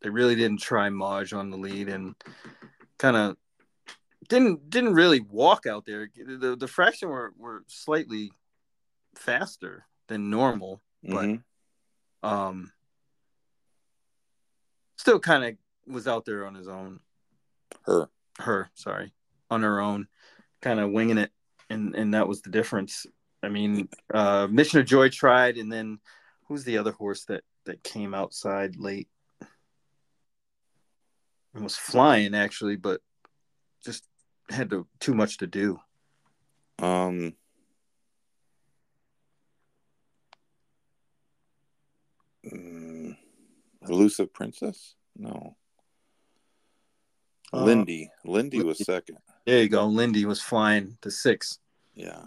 They really didn't try Marge on the lead and kind of didn't didn't really walk out there. The the fraction were, were slightly faster than normal, but mm-hmm. um still kind of was out there on his own. Her. Her, sorry. On her own, kind of winging it. And and that was the difference. I mean, uh Mission of Joy tried and then who's the other horse that that came outside late? and was flying actually, but just had to too much to do. Um mm, Elusive Princess? No. Uh, Lindy. Lindy was second. There you go. Lindy was flying to six. Yeah.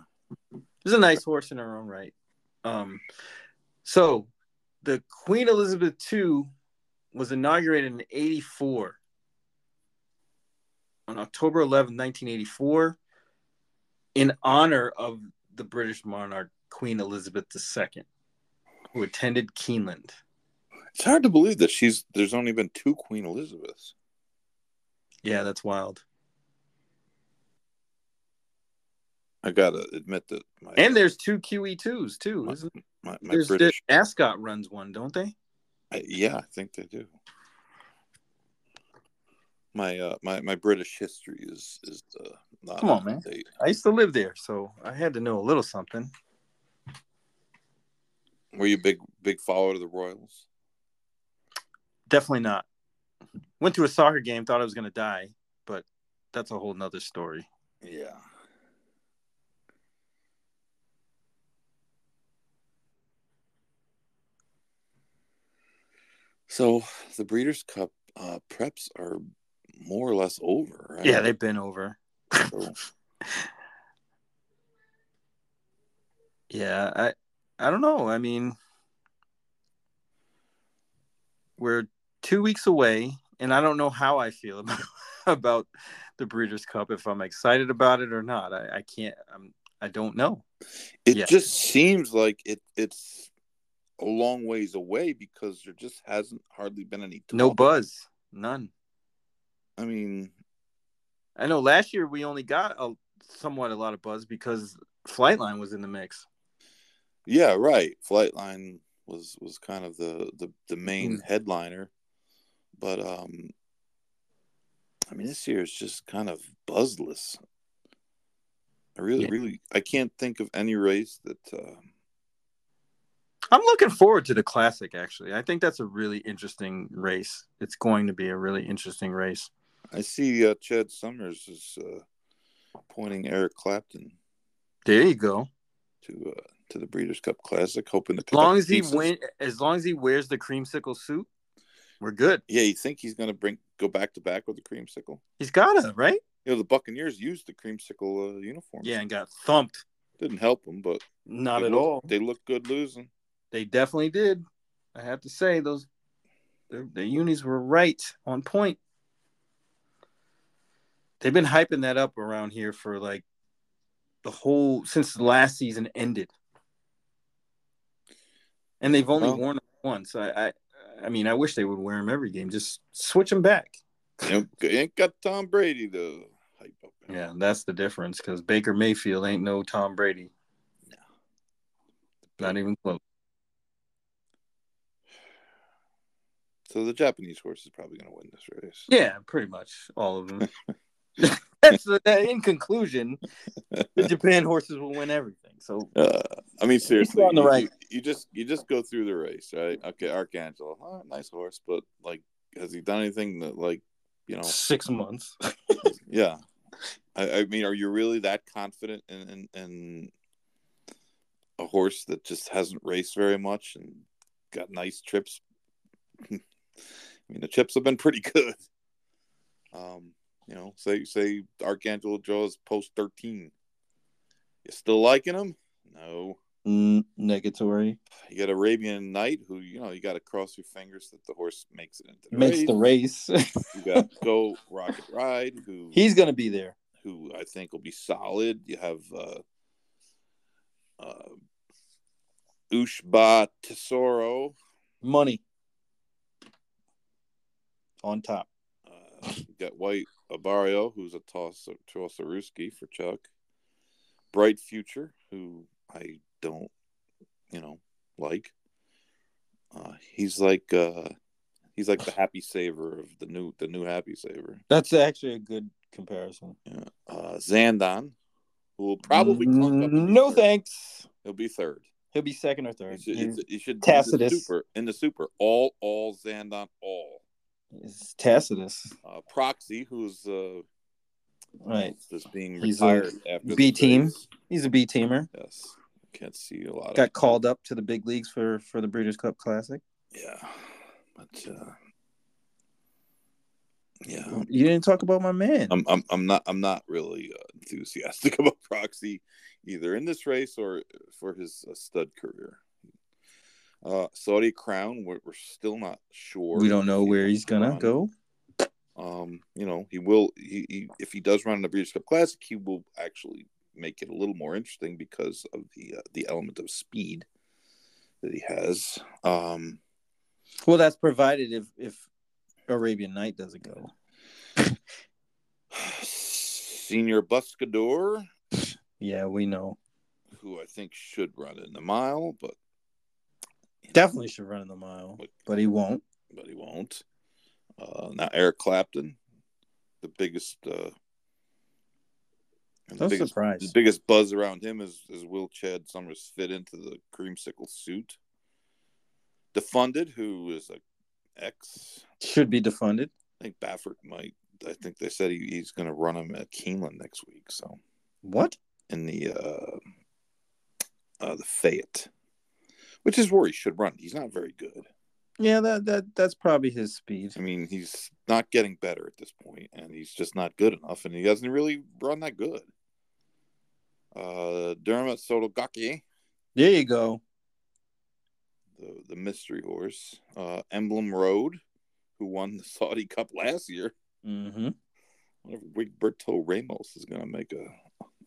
It's a nice horse in her own right. Um, so the Queen Elizabeth II was inaugurated in 84. On October 11, 1984, in honor of the British monarch Queen Elizabeth II, who attended Keeneland. It's hard to believe that she's there's only been two Queen Elizabeths. Yeah, that's wild. I gotta admit that. My, And there's two QE2s too, My- isn't my, my there's British, the Ascot runs one, don't they? I, yeah, I think they do. My uh, my my British history is is uh, not Come on, man. date. I used to live there, so I had to know a little something. Were you a big big follower of the Royals? Definitely not. Went to a soccer game, thought I was gonna die, but that's a whole nother story. Yeah. So the Breeders' Cup uh, preps are more or less over, right? Yeah, they've been over. So, Yeah, I I don't know. I mean, we're two weeks away, and I don't know how I feel about about the Breeders' Cup. If I'm excited about it or not, I, I can't. I'm. I don't know. it Yeah. just seems like it it's a long ways away because there just hasn't hardly been any Talk. No buzz, none. I mean, I know last year we only got a somewhat a lot of buzz because Flightline was in the mix. yeah, right. Flightline was was kind of the the, the main Mm. headliner, but um, I mean, this year is just kind of buzzless. I really, Yeah. really, I can't think of any race that. Uh, I'm looking forward to the classic. Actually, I think that's a really interesting race. It's going to be a really interesting race. I see uh, Chad Summers is uh, pointing Eric Clapton There you go. to uh, to the Breeders' Cup Classic, hoping to As long as he win, as long as he wears the creamsicle suit, we're good. Yeah, you think he's going to bring go back to back with the creamsicle? He's gotta right. You know, the Buccaneers used the creamsicle uh, uniforms. Yeah, and got thumped. didn't help them, but Not at look- all. They looked good losing. They definitely did. I have to say those the, the unis were right on point. They've been hyping that up around here for like the whole since the last season ended, and they've only Well- worn them once. I, I, I mean, I wish they would wear them every game. Just switch them back. You know, ain't got Tom Brady up. Yeah, that's the difference because Baker Mayfield ain't no Tom Brady. No. Not even close. So the Japanese horse is probably going to win this race. Yeah, pretty much all of them. That's the, in conclusion, the Japan horses will win everything. So Uh, I mean, seriously, on the right. You, you just you just go through the race, right? Okay, Arcangelo, oh, nice horse, but like, has he done anything that like, you know, six months. yeah. I, I mean, are you really that confident in, in in a horse that just hasn't raced very much and got nice trips? I mean, the chips have been pretty good. Um, you know, say say Arcangelo Joe's post thirteen. You still liking him? No. Negatory You got Arabian Knight, who you know you got to cross your fingers that the horse makes it into the makes race. the race. You got Geaux Rocket Ride, who He's gonna be there. who I think will be solid. You have uh, uh, Ushba Tesoro. Money on top. You got White Abarrio, who's a toss Tossaruski for Chuck. Bright Future, who I don't, you know, like. Uh, he's like uh, he's like the happy saver of the new the new happy saver. That's actually a good comparison. Yeah. Uh, Zandon, who will probably no third. thanks. He'll be third. He'll be second or third. should, He's, you should Tacitus. In the super, in the super, all all Zandon, all he's Tacitus, uh, Proxy, who's uh, right? this being He's a retired after B team. He's a B teamer. Yes, can't see a lot. Got of called up to the big leagues for for the Breeders' Cup Classic. Yeah, but uh, yeah, You didn't talk about my man. I'm I'm I'm not I'm not really uh, enthusiastic about Proxy either in this race or for his uh, stud career. Uh, Saudi Crown, we're, we're still not sure. we don't know where he's gonna run. go. Um, you know, he will. He, he if he does run in the Breeders' Cup Classic, he will actually make it a little more interesting because of the uh, the element of speed that he has. Um, well, that's provided if if Arabian Knight doesn't go. Señor Buscador. Yeah, we know. Who I think should run in the mile, but definitely should run in the mile, but, he won't. But he won't. Uh, now Eric Clapton, the biggest. Uh, the biggest, surprised. The biggest buzz around him is, is will Chad Summers fit into the creamsicle suit? Defunded, who is a ex, should be defunded. I think Baffert might. I think they said he, he's going to run him at Keeneland next week. So what in the uh, uh, the Fayette, which is where he should run. He's not very good. Yeah, that that that's probably his speed. I mean, he's not getting better at this point, and he's just not good enough, and he hasn't really run that good. Uh, Derma Sotogake. There you go. The the mystery horse, uh, Emblem Road, who won the Saudi Cup last year. Mm-hmm. I Wonder if Wigberto Ramos is going to make a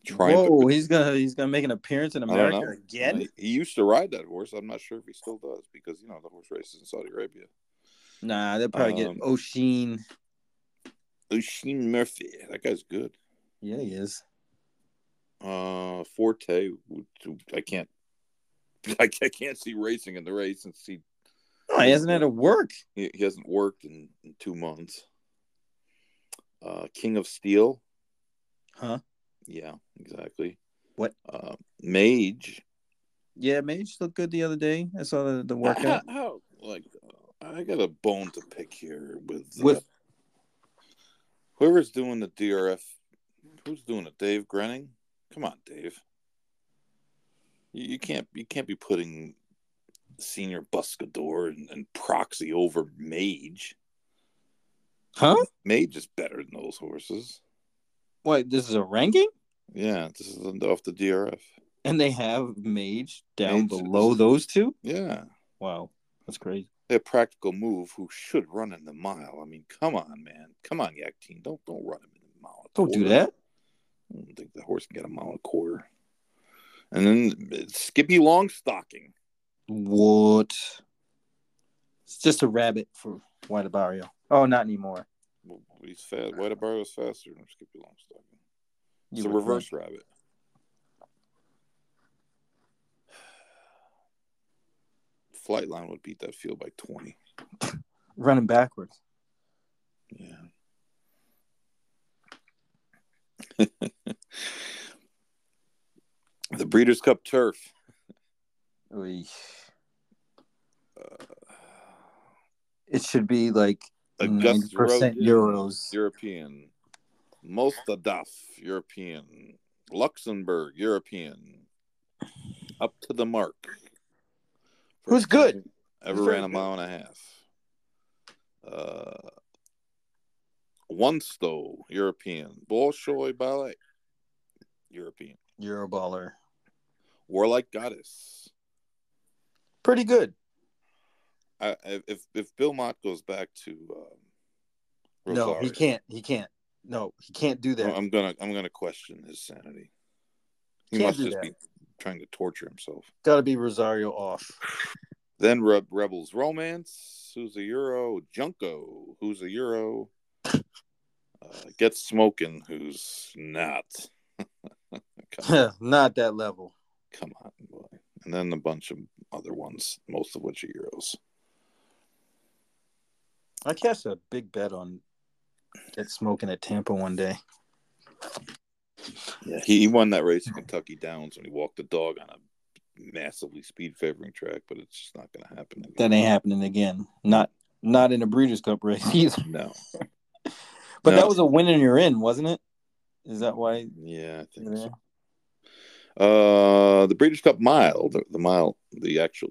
triumph. Whoa, he's gonna he's gonna make an appearance in America again. He, he used to ride that horse. I'm not sure if he still does because you know the horse races in Saudi Arabia. Nah, they'll probably um, get Oisin. Oisin Murphy. That guy's good. Yeah, he is. Uh, Forte. I can't. I can't see racing in the race and see. No, he hasn't had to work. He, he hasn't worked in, in two months. Uh, King of Steel. Huh? Yeah, exactly. What? Uh, Mage. Yeah, Mage looked good the other day. I saw the, the workout. How, how like I got a bone to pick here with uh, with whoever's doing the DRF. Who's doing it? Dave Grening. Come on, Dave. You, you can't you can't be putting Señor Buscador and, and proxy over Mage. Huh? Mage is better than those horses. What? This is a ranking? Yeah, this is off the DRF. And they have Mage down Mage below is... those two? Yeah. Wow. That's crazy. A practical move who should run in the mile. I mean, come on, man. Come on, Yakteen. Don't don't run him in the mile. Don't do that. I don't think the horse can get a mile and a quarter. And then Skippy Longstocking. What? It's just a rabbit for White Barrio. Oh, not anymore. Well, he's fast. White Barrio's faster than Skippy Longstocking. It's a reverse think. rabbit. Flightline would beat that field by 20. Running backwards. Yeah. the Breeders' Cup turf. Uh, it should be like percent euros. European. Mostahdaf, European. Luxembourg, European. Up to the mark. Who's good? Ever Who's ran a mile and a half. Uh, Wunstow, European. Bolshoi Ballet, European. Euroballer. War Like Goddess. Pretty good. I, if if Bill Mott goes back to um, no, he can't. He can't. No, he can't do that. I'm gonna I'm gonna question his sanity. He can't must just that. be trying to torture himself. Got to be Rosario off. Then Re- Rebels Romance. Who's a Euro? Junko. Who's a Euro? uh, Get Smoking. Who's not? not that level. Come on, boy. And then a bunch of other ones, most of which are Euros. I cast a big bet on Get Smoking at Tampa one day. Yeah, he, he won that race at Kentucky Downs when he walked the dog on a massively speed favoring track, but it's just not going to happen. Again. That ain't happening again. Not not in a Breeders' Cup race either. No. but no. that was a win and you're in, wasn't it? Is that why? Yeah, I think so. Uh, the Breeders' Cup Mile, the, the mile, the actual,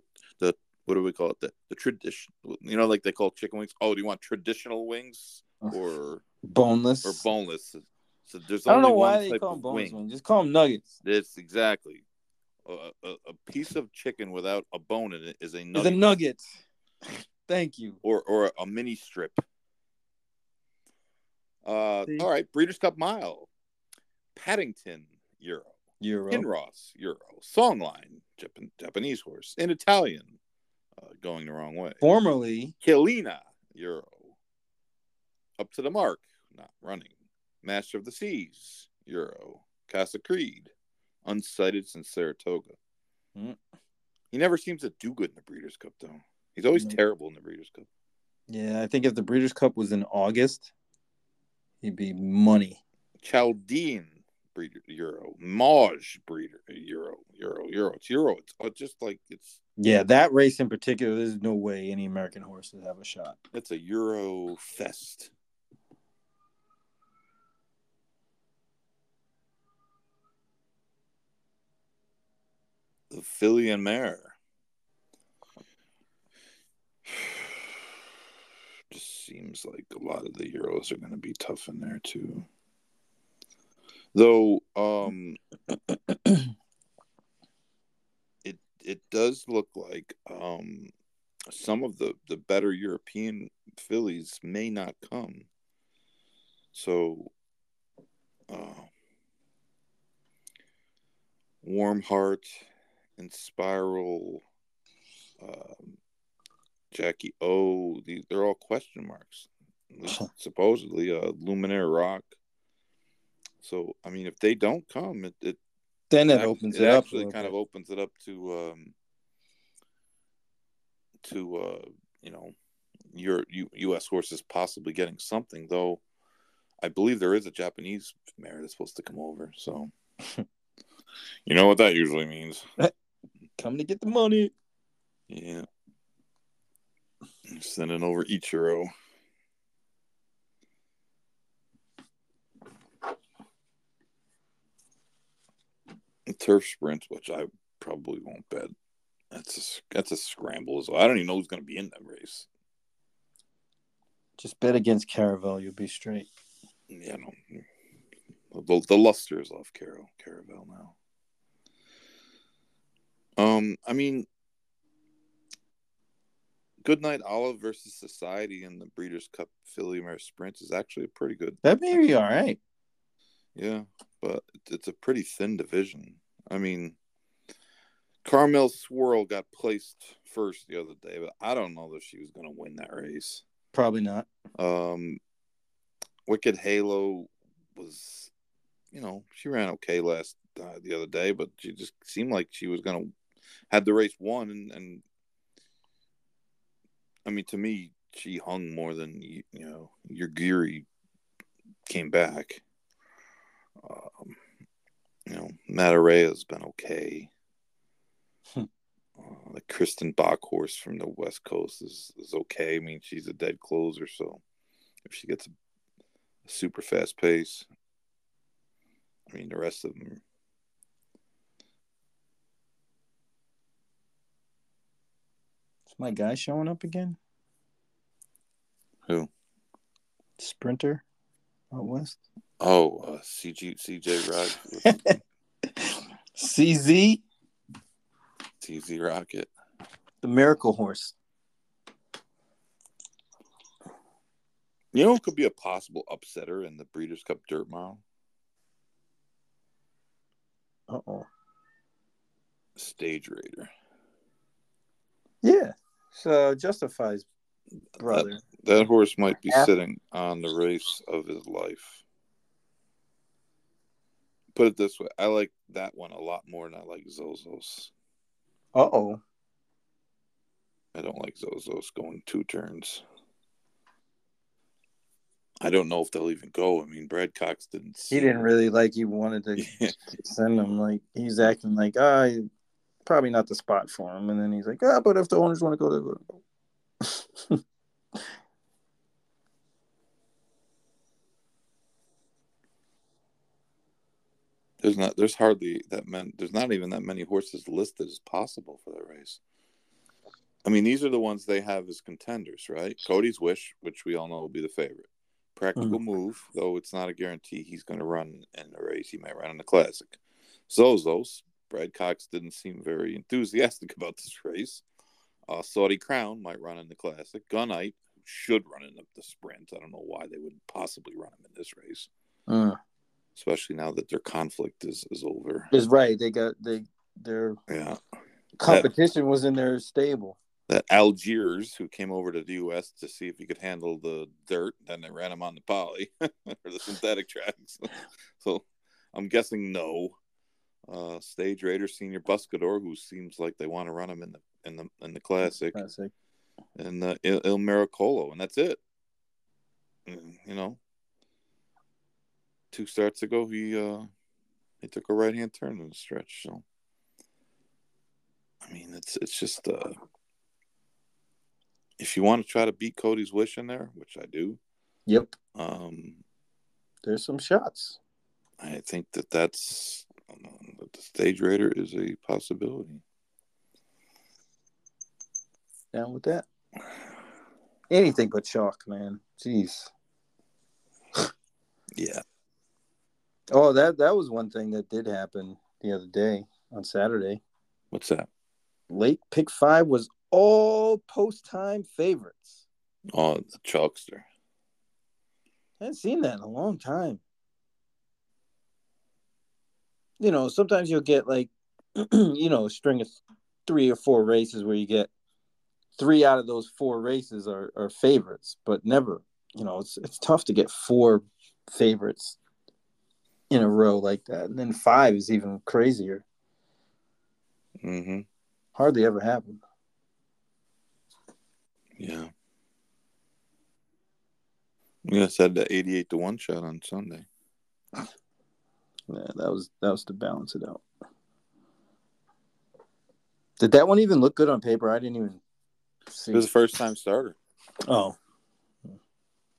what do we call it? The the tradition, you know, like they call chicken wings. Oh, do you want traditional wings or boneless or boneless? So there's I don't know why they call them boneless wing. wings. Just call them nuggets. That's exactly a, a, a, piece of chicken without a bone in it is a nugget. It's a nugget. Thank you. Or or a mini strip. Uh, all right, Breeders' Cup Mile, Paddington Euro. Euro. Kinross, Euro. Songline, Jap- Japanese horse. In Italian, uh, going the wrong way. Formerly, Kilina, Euro. Up to the mark, not running. Master of the Seas, Euro. Casa Creed, unsighted since Saratoga. Mm. He never seems to do good in the Breeders' Cup, though. He's always No. terrible in the Breeders' Cup. yeah, I think if the Breeders' Cup was in August, he'd be money. Chaldean breeder Euro, Maj breeder Euro, Euro, Euro. It's Euro. It's uh, just like it's Yeah, that race in particular, there's no way any American horses have a shot. it's a Euro fest. The filly and mare. Just seems like a lot of the Euros are going to be tough in there too. Though, um, it does look like um some of the the better European fillies may not come. So, uh, Warm Heart and Spiral, um, Jackie O, these they're all question marks. Supposedly, uh, Lumiere Rock. So, I mean, if they don't come, it, it Then it opens it it, actually kind of opens it up to um to uh you know your U, U.S. horses possibly getting something though. I believe there is a Japanese mare that's supposed to come over, so you know what that usually means. Come to get the money. Yeah, sending over Ichiro. Turf sprints, which I probably won't bet. That's a, that's a scramble as well. I don't even know who's going to be in that race. Just bet against Caravel, you'll be straight. Yeah, no. The, the luster is off Caro Caravel now. Um, I mean, Goodnight Olive versus Society in the Breeders' Cup Filly Mare Sprint is actually a pretty good. That may be all right. Yeah, but it's a pretty thin division. I mean, Caramel Swirl got placed first the other day, but I don't know that she was going to win that race. Probably not. Um, Wicked Halo was, you know, she ran okay last uh, the other day, but she just seemed like she was gonna had the race won, and, and I mean, to me, she hung more than you, you know. Your Geary came back. Um, you know, Matareya has been okay. Hmm. Uh, the Kristen Bach horse from the West Coast is, is okay. I mean, she's a dead closer, so if she gets a, a super fast pace, I mean, the rest of them. Is my guy showing up again? Who? Sprinter out west. Oh, uh, CG, CJ Rod, CZ, CZ Rocket. the miracle horse. You know, who could be a possible upsetter in the Breeders' Cup Dirt Mile. Uh oh. Stage Raider. Yeah. So justifies brother. That horse might be sitting on the race of his life. Put it this way, I like that one a lot more than I like Zozos. Uh oh. I don't like Zozos going two turns. I don't know if they'll even go. I mean, Brad Cox didn't. He didn't really like he wanted to Yeah. send him. Like he's acting like ah, probably not the spot for him. And then he's like, ah, but if the owners want to go, to There's not. There's hardly that many. There's not even that many horses listed as possible for that race. I mean, these are the ones they have as contenders, right? Cody's Wish, which we all know will be the favorite. Practical Move, though it's not a guarantee he's going to run in the race. He might run in the Classic. Zozos, Brad Cox didn't seem very enthusiastic about this race. Uh, Saudi Crown might run in the Classic. Gunite should run in the, the Sprint. I don't know why they would possibly run him in this race. Mm. Especially now that their conflict is is over. Is right. They got they their Yeah, competition was in their stable. that Algiers who came over to the U.S. to see if he could handle the dirt, then they ran him on the poly or the synthetic tracks. so I'm guessing no. Uh, Stage Raider Señor Buscador, who seems like they want to run him in the in the in the classic, Classic. and uh, Il, Il Miracolo, and that's it. Mm, You know, two starts ago, he uh, he took a right hand turn in the stretch. So, I mean, it's it's just uh, if you want to try to beat Cody's wish in there, which I do, Yep. um, There's some shots. I think that that's um, the Stage Raider is a possibility. Down with that. Anything but chalk, man. Jeez. Yeah, Oh, that that was one thing that did happen the other day on Saturday. what's that? Late pick five was all post time favorites. Oh, the Chalkster. I haven't seen that in a long time. You know, sometimes you'll get like, you know, a string of three or four races where you get three out of those four races are, are favorites, but never, you know, it's it's tough to get four favorites in a row like that. And then five is even crazier. Mm-hmm. Hardly ever happened. Yeah. you Yeah, said the eighty-eight to one shot on Sunday. Yeah, that was that was to balance it out. Did that one even look good on paper? I didn't even see. It was a first-time starter. Oh,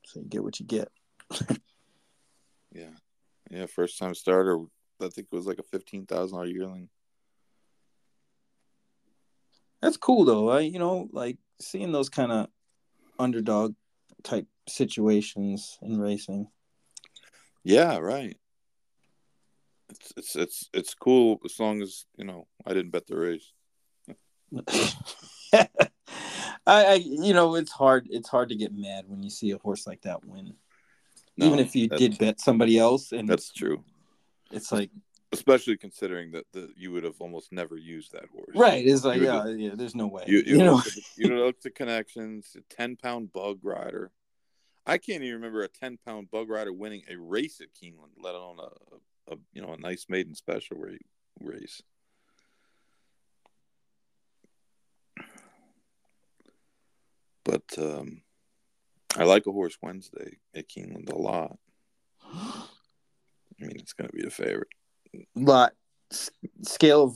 so you get what you get. Yeah, yeah, first-time starter. I think it was like a fifteen thousand dollar yearling. That's cool though. I you know like seeing those kind of underdog type situations in racing. Yeah, right. It's it's it's it's cool as long as you know I didn't bet the race. I, I you know it's hard it's hard to get mad when you see a horse like that win. No, Even if you did bet somebody else and That's true, it's like especially considering that the you would have almost never used that horse. right, it's like yeah, would- yeah, there's no way. You You, you, know looked at, you looked at connections, a ten pound bug rider. I can't even remember a ten pound bug rider winning a race at Keeneland, let alone a, a you know a nice maiden special race. But um, I like a horse Wednesday at Keeneland a lot. I mean, it's going to be a favorite. lot s- scale of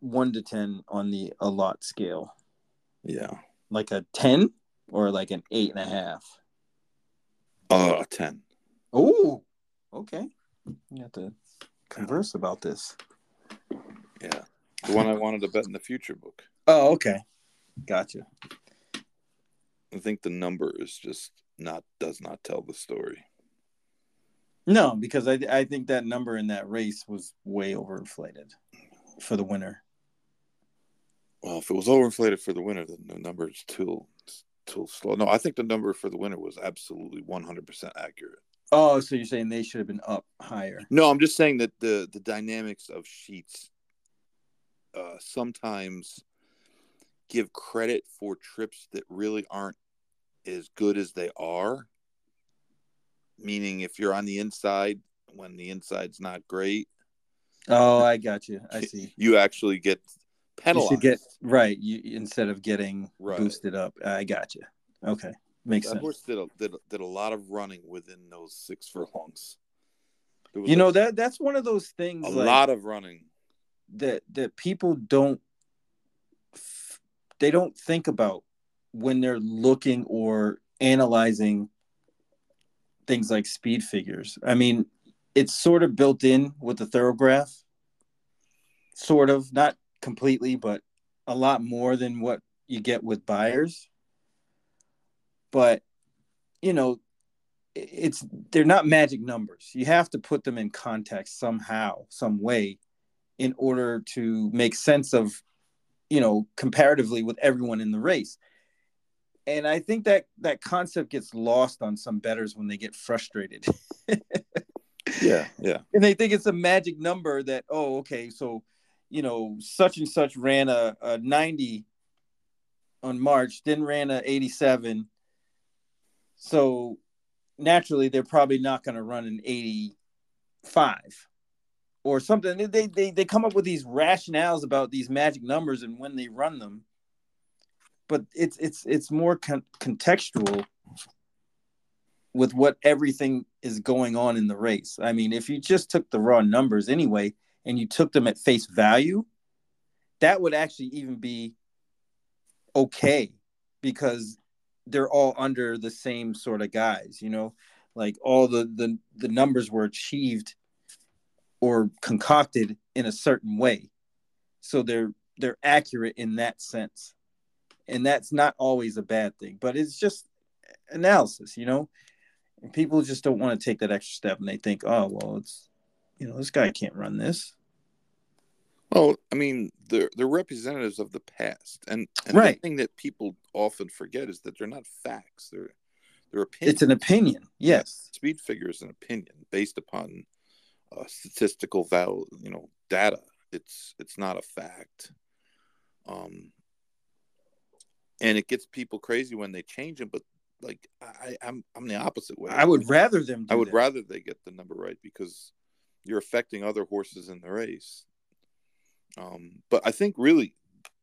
one to ten on the a lot scale. Yeah, Like a ten or like an eight and a half. uh, a ten. Oh, okay. You have to converse about this. Yeah, the one I wanted to bet in the future book. Oh, okay. Gotcha. I think the number is just not does not tell the story. No, because I I think that number in that race was way overinflated for the winner. Well, if it was overinflated for the winner, then the number is too too slow. No, I think the number for the winner was absolutely one hundred percent accurate. Oh, so you're saying they should have been up higher? No, I'm just saying that the the dynamics of sheets uh, sometimes give credit for trips that really aren't as good as they are. Meaning, if you're on the inside when the inside's not great, Oh, I got you. I see. you actually get You penalized. should get right. You instead of getting Right. boosted up. I got you. Okay, makes that sense. horse did a, did a- did a lot of running within those six furlongs. You a- know that that's one of those things. a like, lot of running. that that people don't they don't think about when they're looking or analyzing things like speed figures. I mean, it's sort of built in with the Thoro-Graph, sort of not completely, but a lot more than what you get with Beyers. But you know, it's they're not magic numbers. You have to put them in context somehow, some way in order to make sense of you know comparatively with everyone in the race and i think that that concept gets lost on some betters when they get frustrated Yeah, yeah. And they think it's a magic number that oh okay so you know such and such ran a, a 90 on March, then ran a 87. So naturally they're probably not going to run an 85 or something. They, they they come up with these rationales about these magic numbers and when they run them, but it's it's it's more con- contextual with what everything is going on in the race. I mean, if you just took the raw numbers anyway and you took them at face value, that would actually even be okay because they're all under the same sort of guys, you know, like all the the the numbers were achieved or concocted in a certain way. So they're they're accurate in that sense. And that's not always a bad thing, but it's just analysis, you know. And people just don't want to take that extra step and they think, "Oh, well, it's you know, this guy can't run this." Well, I mean, they're they're representatives of the past, and, and Right. the thing that people often forget is that they're not facts. They're they're opinions. It's an opinion. Yes. Speed figure is an opinion based upon uh, statistical val, you know, data. It's it's not a fact. Um, and it gets people crazy when they change them. But like I, I'm I'm the opposite way. I would rather them do I would that. rather they get the number right because you're affecting other horses in the race. Um, but I think really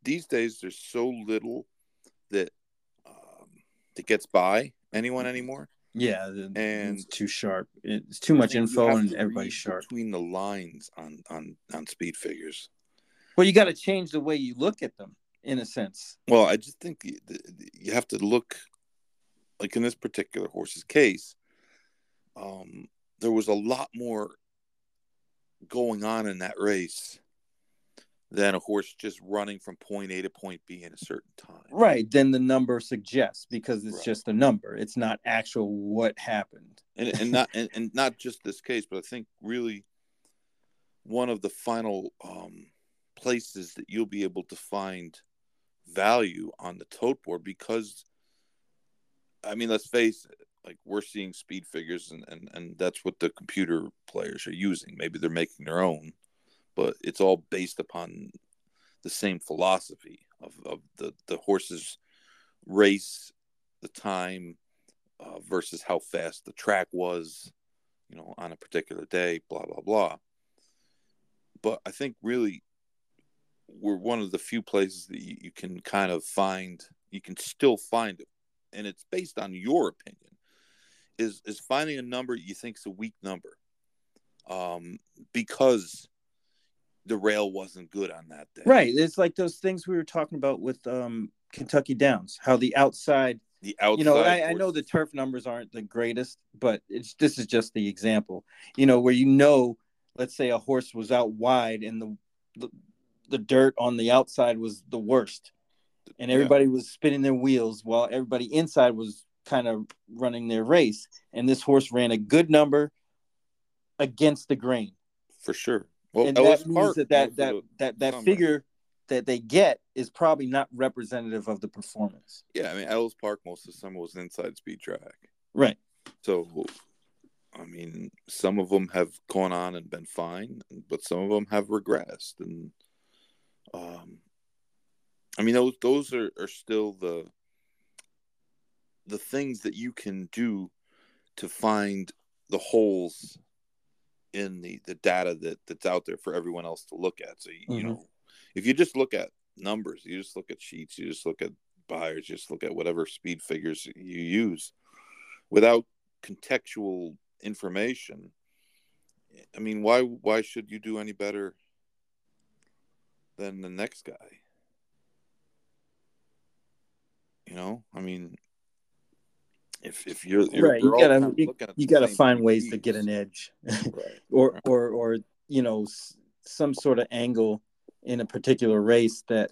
these days there's so little that um, that gets by anyone anymore. Yeah, And- it's too sharp. It's too much I think you info and everybody's sharp. between the lines on on on speed figures. Well, you got to change the way you look at them, in a sense. Well, I just think you, you have to look like in this particular horse's case. Um, there was a lot more going on in that race than a horse just running from point A to point B in a certain time. Right. Then the number suggests because it's Right. just a number. It's not actual what happened. and and not and, and not just this case, but I think really one of the final um, places that you'll be able to find value on the tote board because I mean, let's face it, like we're seeing speed figures and, and, and that's what the computer players are using. Maybe they're making their own, but it's all based upon the same philosophy of, of the, the horse's race, the time, uh, versus how fast the track was, you know, on a particular day, blah, blah, blah. But I think really we're one of the few places that you, you can kind of find, you can still find it. And it's based on your opinion. Is is finding a number you think is a weak number, um, because the rail wasn't good on that day. Right. It's like those things we were talking about with um, Kentucky Downs, how the outside, The outside. you know, I, I know the turf numbers aren't the greatest, but it's this is just the example, you know, where you know, let's say a horse was out wide and the the, the dirt on the outside was the worst. And Yeah. everybody was spinning their wheels while everybody inside was kind of running their race. And this horse ran a good number against the grain. for sure. Well, and Ellis that means Park that that that, that that summer. figure that they get is probably not representative of the performance. yeah, I mean, Ellis Park most of the summer was inside speed track. Right. So, I mean, some of them have gone on and been fine, but some of them have regressed. And, um, I mean, those those are, are still the the things that you can do to find the holes in the the data that that's out there for everyone else to look at. So you, you Mhm. know, if you just look at numbers, you just look at sheets, you just look at Beyers, just look at whatever speed figures you use without contextual information. I mean, why why should you do any better than the next guy? You know, I mean, if if you're, you're right. You gotta you, you gotta find ways to get an edge, right. or Right. or or you know some sort of angle in a particular race that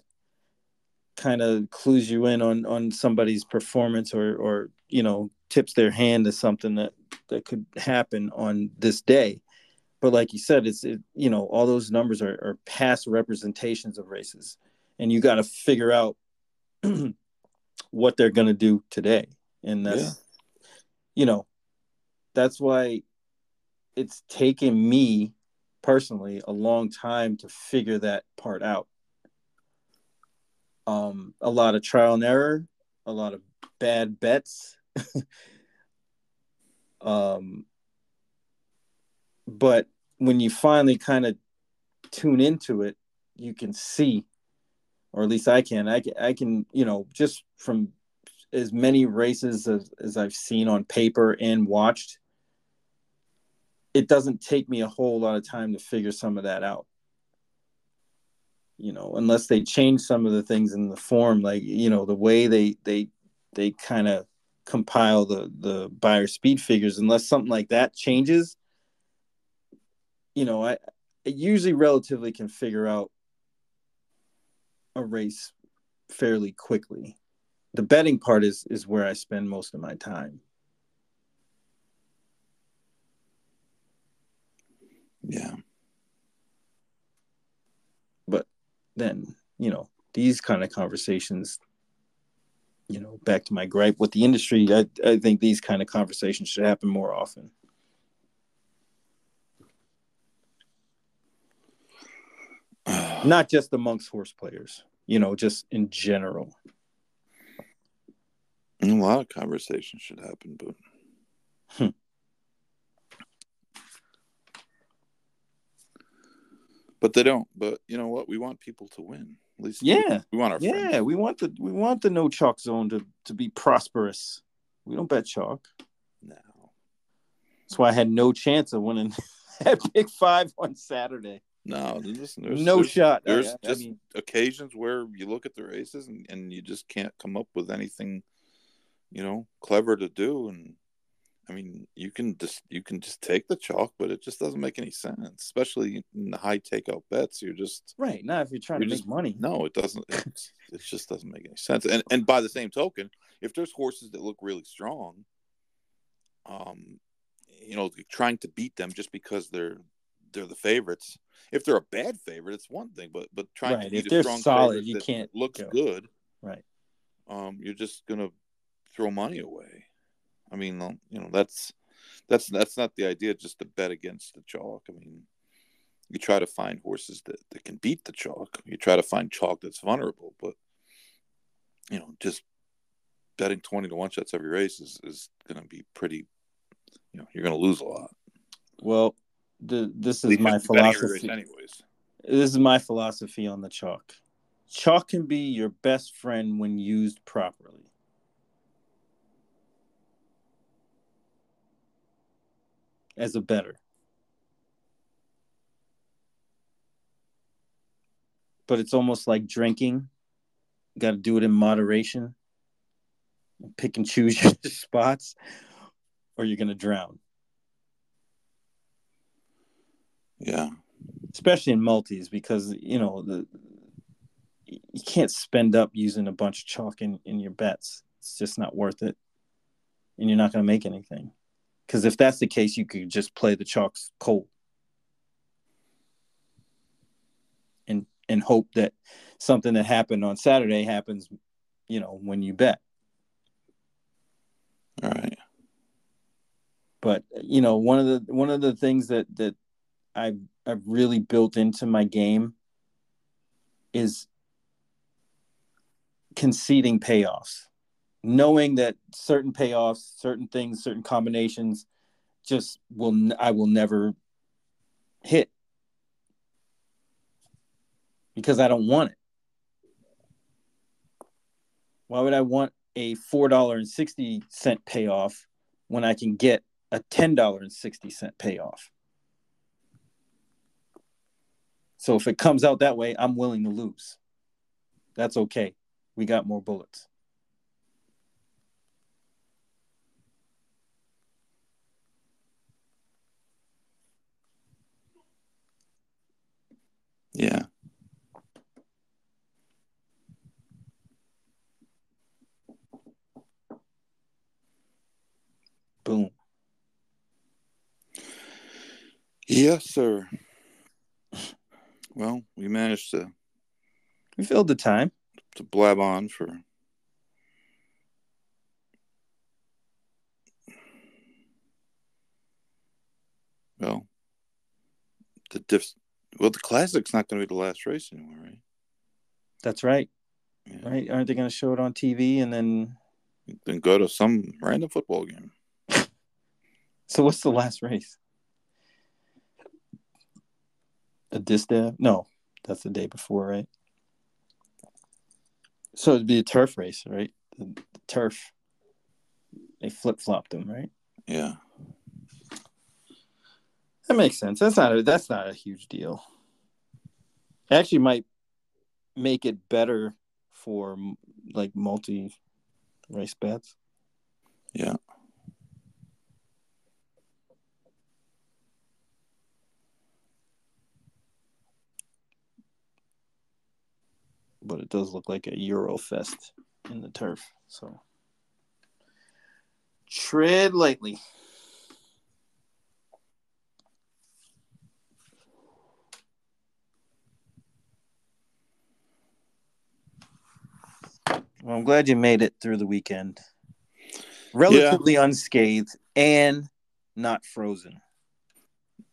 kind of clues you in on on somebody's performance or or you know tips their hand to something that that could happen on this day but like you said it's it, you know all those numbers are, are past representations of races and you got to figure out what they're going to do today and that's. You know that's why it's taken me personally a long time to figure that part out. Um, a lot of trial and error, a lot of bad bets. um, but when you finally kind of tune into it, you can see, or at least I can. I can, I can, you know, just from as many races as, as I've seen on paper and watched, it doesn't take me a whole lot of time to figure some of that out. You know, unless they change some of the things in the form, like you know, the way they they they kind of compile the the Beyer speed figures, unless something like that changes, you know, I, I usually relatively can figure out a race fairly quickly. The betting part is is where I spend most of my time. Yeah. But then, you know, these kind of conversations, you know, back to my gripe with the industry, I, I think these kind of conversations should happen more often. Not just amongst horse players, you know, just in general. A lot of conversations should happen, but hmm. but they don't. But you know what? We want people to win. At least yeah, we, we want our yeah. friends. We want the we want the no chalk zone to to be prosperous. We don't bet chalk. No. That's why I had no chance of winning that Big Five on Saturday. No, listen, there's, no there's, shot. There's I, I just mean, occasions where you look at the races and, and you just can't come up with anything, you know, clever to do. And I mean, you can just you can just take the chalk, but it just doesn't make any sense, especially in the high takeout bets. You're just right now if you're trying you're to just, make money. No, it doesn't. it just doesn't make any sense. And and by the same token, if there's horses that look really strong, um, you know, trying to beat them just because they're they're the favorites. If they're a bad favorite, it's one thing, but but trying right. to beat if they're strong solid, you can't looks go. good. Right. Um, you're just gonna throw money away. I mean, um, you know, that's that's that's not the idea. Just to bet against the chalk. I mean, you try to find horses that, that can beat the chalk. You try to find chalk that's vulnerable, but you know, just betting twenty to one shots every race is is going to be pretty. You know, you're going to lose a lot. Well, the, this is my philosophy. Anyways, this is my philosophy on the chalk. Chalk can be your best friend when used properly. As a better. But it's almost like drinking. You got to do it in moderation. Pick and choose your spots, or you're going to drown. Yeah. Especially in multis because you know the you can't spend up using a bunch of chalk in, in your bets. It's just not worth it. And you're not going to make anything. Because if that's the case, you could just play the chalks cold and and hope that something that happened on Saturday happens, you know, when you bet. All right. But you know, one of the one of the things that that I've I've really built into my game is conceding payoffs, knowing that certain payoffs, certain things, certain combinations, just will I will never hit because I don't want it. Why would I want a four dollar and sixty cent payoff when I can get a ten dollar and sixty cent payoff? So if it comes out that way, I'm willing to lose. That's okay. We got more bullets. Yeah. Boom. Yes, sir. Well, we managed to we filled the time to blab on for Well, the diff. Well, the classic's not going to be the last race anymore, right? That's right. Yeah. Right? Aren't they going to show it on TV and then? Then go to some random football game. So what's the last race? A distaff? No, that's the day before, right? So it'd be a turf race, right? The, the turf. They flip flopped them, right? Yeah. That makes sense. That's not a that's not a huge deal. Actually might make it better for like multi race bets. Yeah. But it does look like a Eurofest in the turf. So tread lightly. Well, I'm glad you made it through the weekend. Relatively unscathed and not frozen.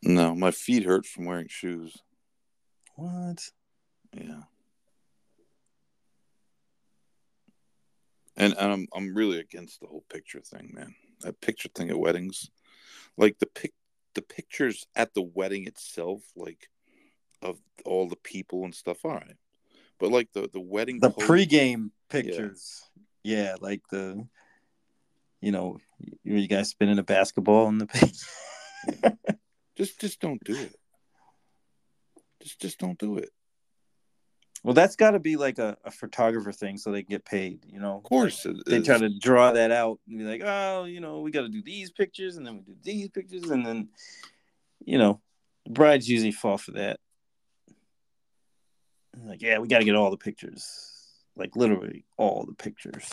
No, my feet hurt from wearing shoes. What? Yeah. And, and I'm I'm really against the whole picture thing, man. That picture thing at weddings, like the pic, the pictures at the wedding itself, like of all the people and stuff. All right, but like the the wedding, The pose- pregame pictures. Yeah. like the, you know, you, you guys spinning a basketball in the paint. just just don't do it. Just just don't do it. well, that's got to be like a, a photographer thing so they can get paid, you know? Of course, They try to draw that out and be like, oh, you know, we got to do these pictures and then we do these pictures. And then, you know, brides usually fall for that. Like, yeah, we got to get all the pictures. Like, literally all the pictures.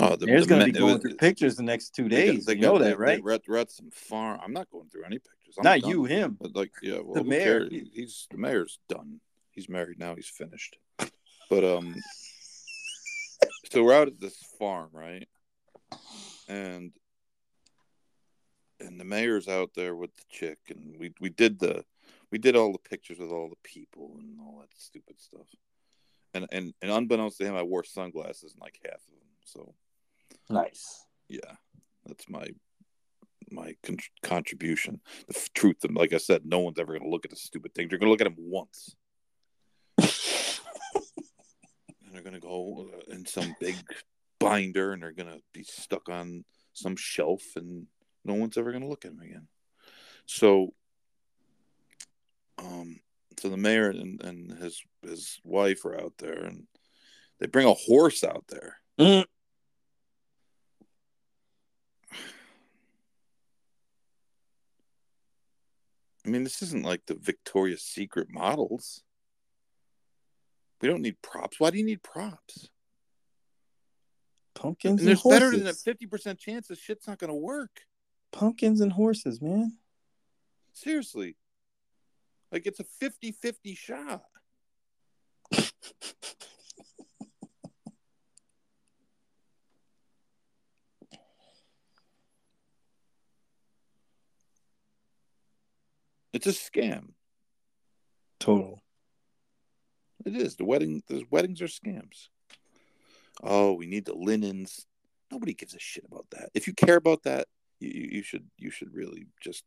Oh, the, There's the going to be going was- through pictures the next two days. they you got- know they- that, right? They, we're, at, some farm. I'm not going through any pictures. I'm Not done. you, him. But like, yeah, well, The mayor. Cares? He's the mayor's done. He's married now. He's finished. But um, so we're out at this farm, right? And and the mayor's out there with the chick, and we we did the we did all the pictures with all the people and all that stupid stuff. And and and unbeknownst to him, I wore sunglasses in like half of them. So Nice. yeah, that's my my con- contribution. The f- truth, and like I said, no one's ever going to look at the stupid thing. They're going to look at them once, and they're going to go uh, in some big binder, and they're going to be stuck on some shelf, and no one's ever going to look at them again. So, um, so the mayor and, and his his wife are out there, and they bring a horse out there. Mm. I mean, this isn't like the Victoria's Secret models. We don't need props. Why do you need props? Pumpkins And and, there's horses. better than a fifty percent chance this shit's not going to work. Pumpkins and horses, man. Seriously, like it's a 50-50 shot. It's a scam. Total. It is. The wedding the weddings are scams. Oh, we need the linens. Nobody gives a shit about that. If you care about that, you you should you should really just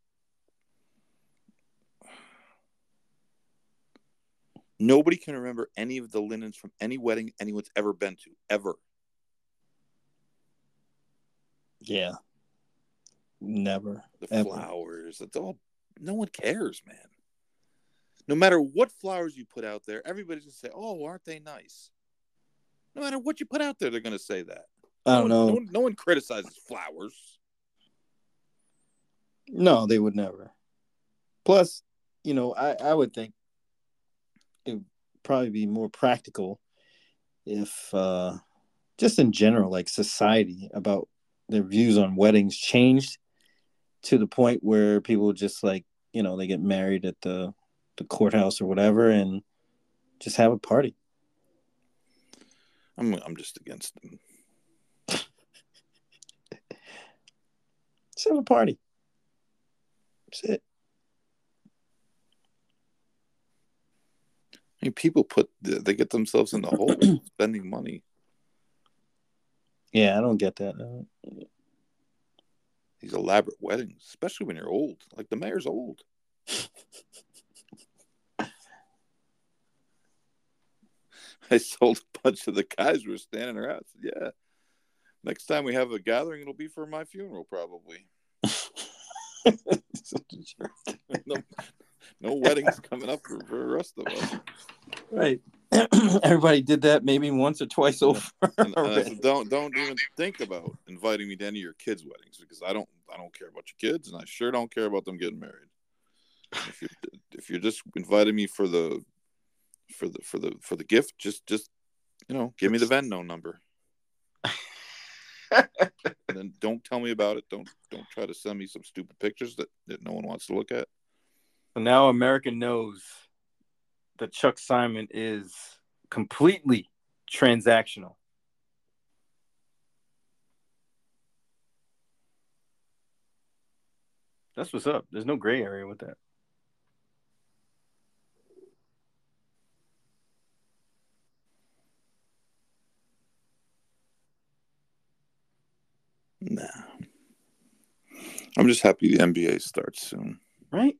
Nobody can remember any of the linens from any wedding anyone's ever been to, ever. Yeah. Never. The Ever. flowers, it's all no one cares, man. No matter what flowers you put out there, everybody's gonna say, "Oh, aren't they nice?" No matter what you put out there, they're gonna say that. I don't one- know. No one, no one criticizes flowers. No, they would never. Plus, you know, I, I would think probably be more practical if uh just in general, like society about their views on weddings changed to the point where people just like, you know, they get married at the the courthouse or whatever and just have a party. I'm I'm just against them. Just have a party. That's it. Mean, people put they get themselves in the hole spending money. Yeah, I don't get that. These elaborate weddings, especially when you're old. Like the mayor's old. I sold a bunch of the guys who were standing around. Said, yeah. Next time we have a gathering, it'll be for my funeral, probably. no, no weddings coming up for, for the rest of us. Right. Everybody did that maybe once or twice over. And, and I said, don't don't even think about inviting me to any of your kids' weddings because I don't I don't care about your kids and I sure don't care about them getting married. If you're if you're just inviting me for the for the for the for the gift, just just you know, give me the Venmo number. and then don't tell me about it. Don't don't try to send me some stupid pictures that, that no one wants to look at. So now America knows that Chuck Simon is completely transactional. That's what's up. There's no gray area with that. Nah. I'm just happy the NBA starts soon. Right?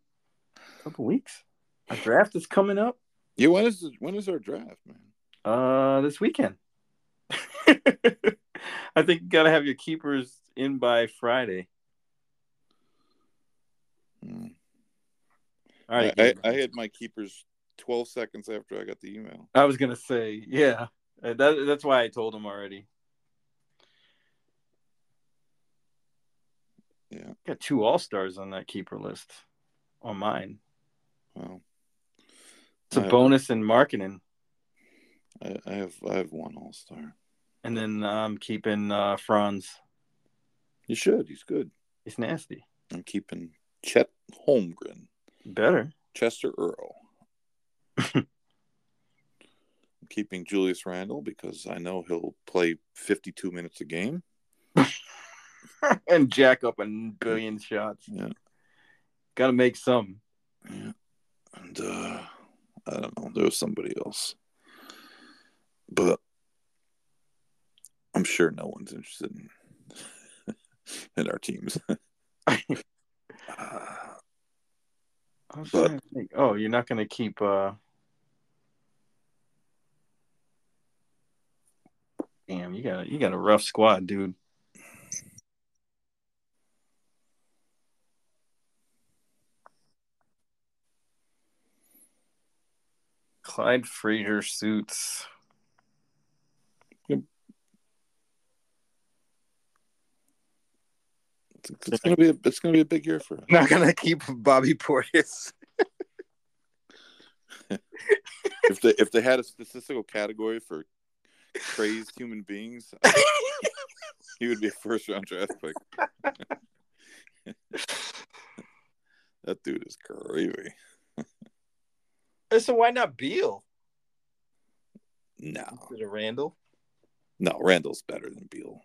Couple weeks. Our draft is coming up. Yeah, when is when is our draft, man? Uh, this weekend. I think you gotta have your keepers in by Friday. Hmm. All right. I, I, I had my keepers 12 seconds after I got the email. I was gonna say, yeah. Uh, That, that's why I told him already. Yeah. Got two all stars on that keeper list on mine. Well, It's a I have- bonus in marketing. I, I have I have one all star. And then I'm keeping uh, Franz. You should. He's good. He's nasty. I'm keeping Chet Holmgren, Better. Chester Earl. I'm keeping Julius Randle because I know he'll play 52 minutes a game. and jack up a billion shots. Yeah. Got to make some. Yeah. And uh I don't know, there was somebody else. But I'm sure no one's interested in in our teams. Uh, But- think. Oh, you're not going to keep. uh Damn, you got you got a rough squad, dude. Clyde Frazier suits. it's, it's gonna be a, it's gonna be a big year for us. Not gonna keep Bobby Portis. If they if they had a statistical category for crazed human beings, he would be a first round draft pick. that dude is crazy. So why not Beal No, instead of Randle? no, Randle's better than Beal.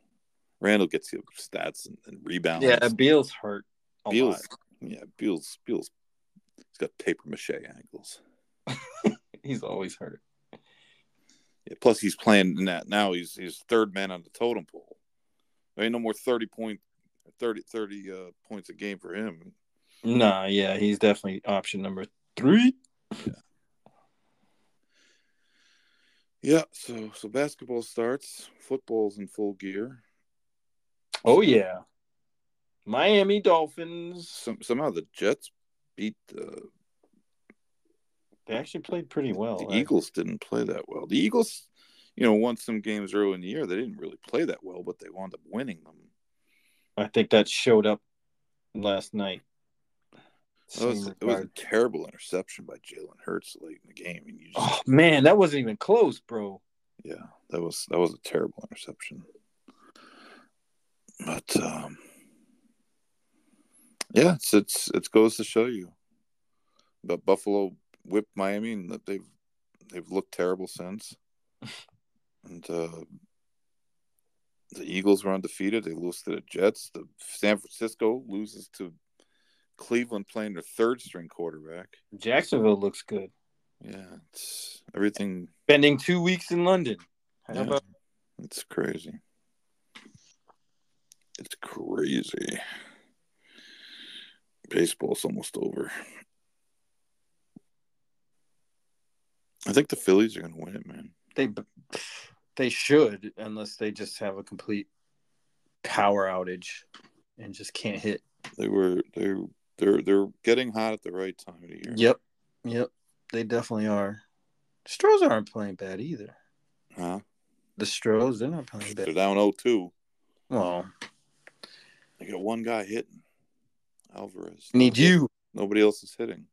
Randall gets you stats and, and rebounds. Yeah, Beal's hurt. Beal's lot. yeah, Beal's Beal's he's got paper mache ankles. He's always hurt. Yeah, plus he's playing in that now. He's he's third man on the totem pole. There ain't no more thirty point, 30, 30 uh, points a game for him. Nah, yeah, he's definitely option number three. Yeah, so so basketball starts. Football's in full gear. Oh yeah, Miami Dolphins. Some, somehow the Jets beat the, They actually played pretty well. the right? Eagles. Didn't play that well. The Eagles, you know, won some games early in the year. They didn't really play that well, but they wound up winning them. I think that showed up last night. It was, it was a terrible interception by Jalen Hurts late in the game. And you just, Oh man, that wasn't even close, bro. yeah, that was that was a terrible interception. But um, yeah, it's it's it goes to show you. But Buffalo whipped Miami, and that they've they've looked terrible since. and uh, the Eagles were undefeated. They lose to the Jets. The San Francisco loses to Cleveland playing their third string quarterback. Jacksonville looks good. Yeah, it's everything. Spending two weeks in London. How Yeah, about it's crazy. It's crazy. Baseball's almost over. I think the Phillies are going to win it, man. they? They should, unless they just have a complete power outage and just can't hit. They were they they're they're getting hot at the right time of the year. Yep, yep, they definitely are. Stros aren't playing bad either. Huh? The Stros, they're not playing bad. They're down 0-2. Well, They got one guy hitting. Alvarez. need you. Nobody else is hitting.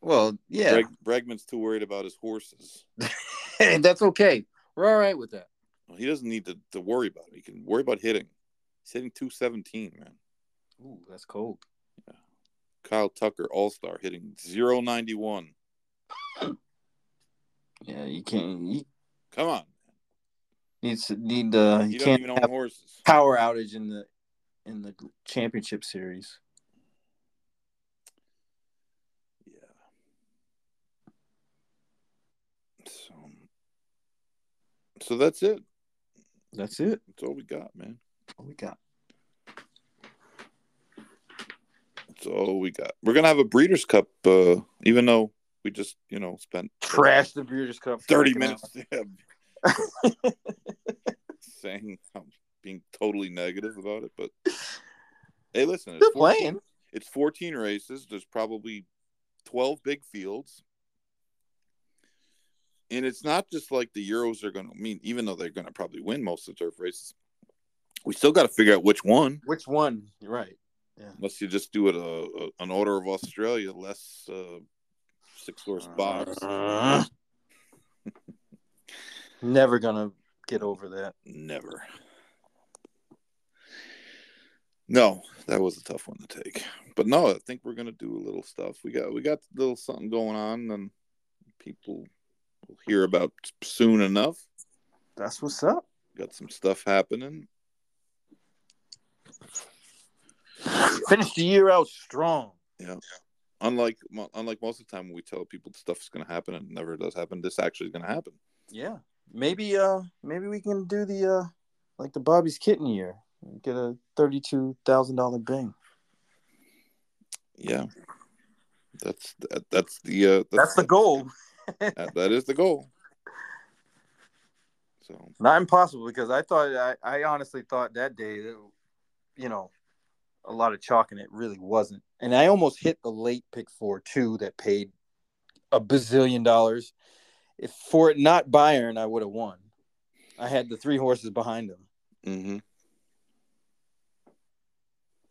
Well, yeah, Breg, Bregman's too worried about his horses. and that's okay. We're all right with that. Well, he doesn't need to, to worry about it. He can worry about hitting. He's hitting 217, man. Ooh, that's cold. Kyle Tucker, All Star, hitting 091. Yeah, you can't. You Come on. need to need. Uh, He you can't even own have horses. power outage in the in the championship series. Yeah. So, so that's it. That's it. That's all we got, man. All we got? All we got. We're gonna have a Breeders' Cup, uh, even though we just, you know, spent Trash the Breeders' Cup. thirty minutes yeah, saying I'm being totally negative about it. But hey, listen, it's They're 14, playing. it's 14 races. There's probably 12 big fields. And it's not just like the Euros are going to I mean, even though they're going to probably win most of the turf races, we still got to figure out which one. Which one? You're right. Unless you just do it a, a an order of Australia, less uh, six horse box. Uh, never gonna get over that. Never. No, that was a tough one to take. But no, I think we're gonna do a little stuff. We got we got a little something going on, and people will hear about soon enough. That's what's up. Got some stuff happening. Finish the year out strong. Yeah. Unlike unlike most of the time when we tell people stuff's gonna happen and it never does happen, this actually is gonna happen. Yeah. Maybe uh maybe we can do the uh like the Bobby's Kitten year. Get a thirty two thousand dollar bing. Yeah, that's that, that's the uh, That's the goal. that, that is the goal. So Not impossible because I thought I, I honestly thought that day that you know a lot of chalk and it really wasn't. And I almost hit the late pick four too that paid a bazillion dollars. If for it not Bayern, I would have won. I had the three horses behind him. hmm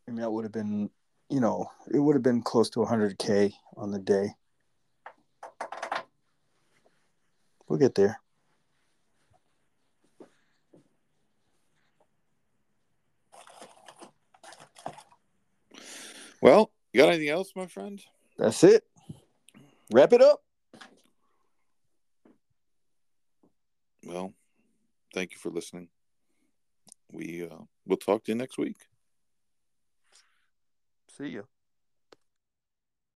I mean that would have been you know, it would have been close to hundred K on the day. We'll get there. Well, you got anything else, my friend? That's it. Wrap it up. Well, thank you for listening. We uh, we'll talk to you next week. See ya.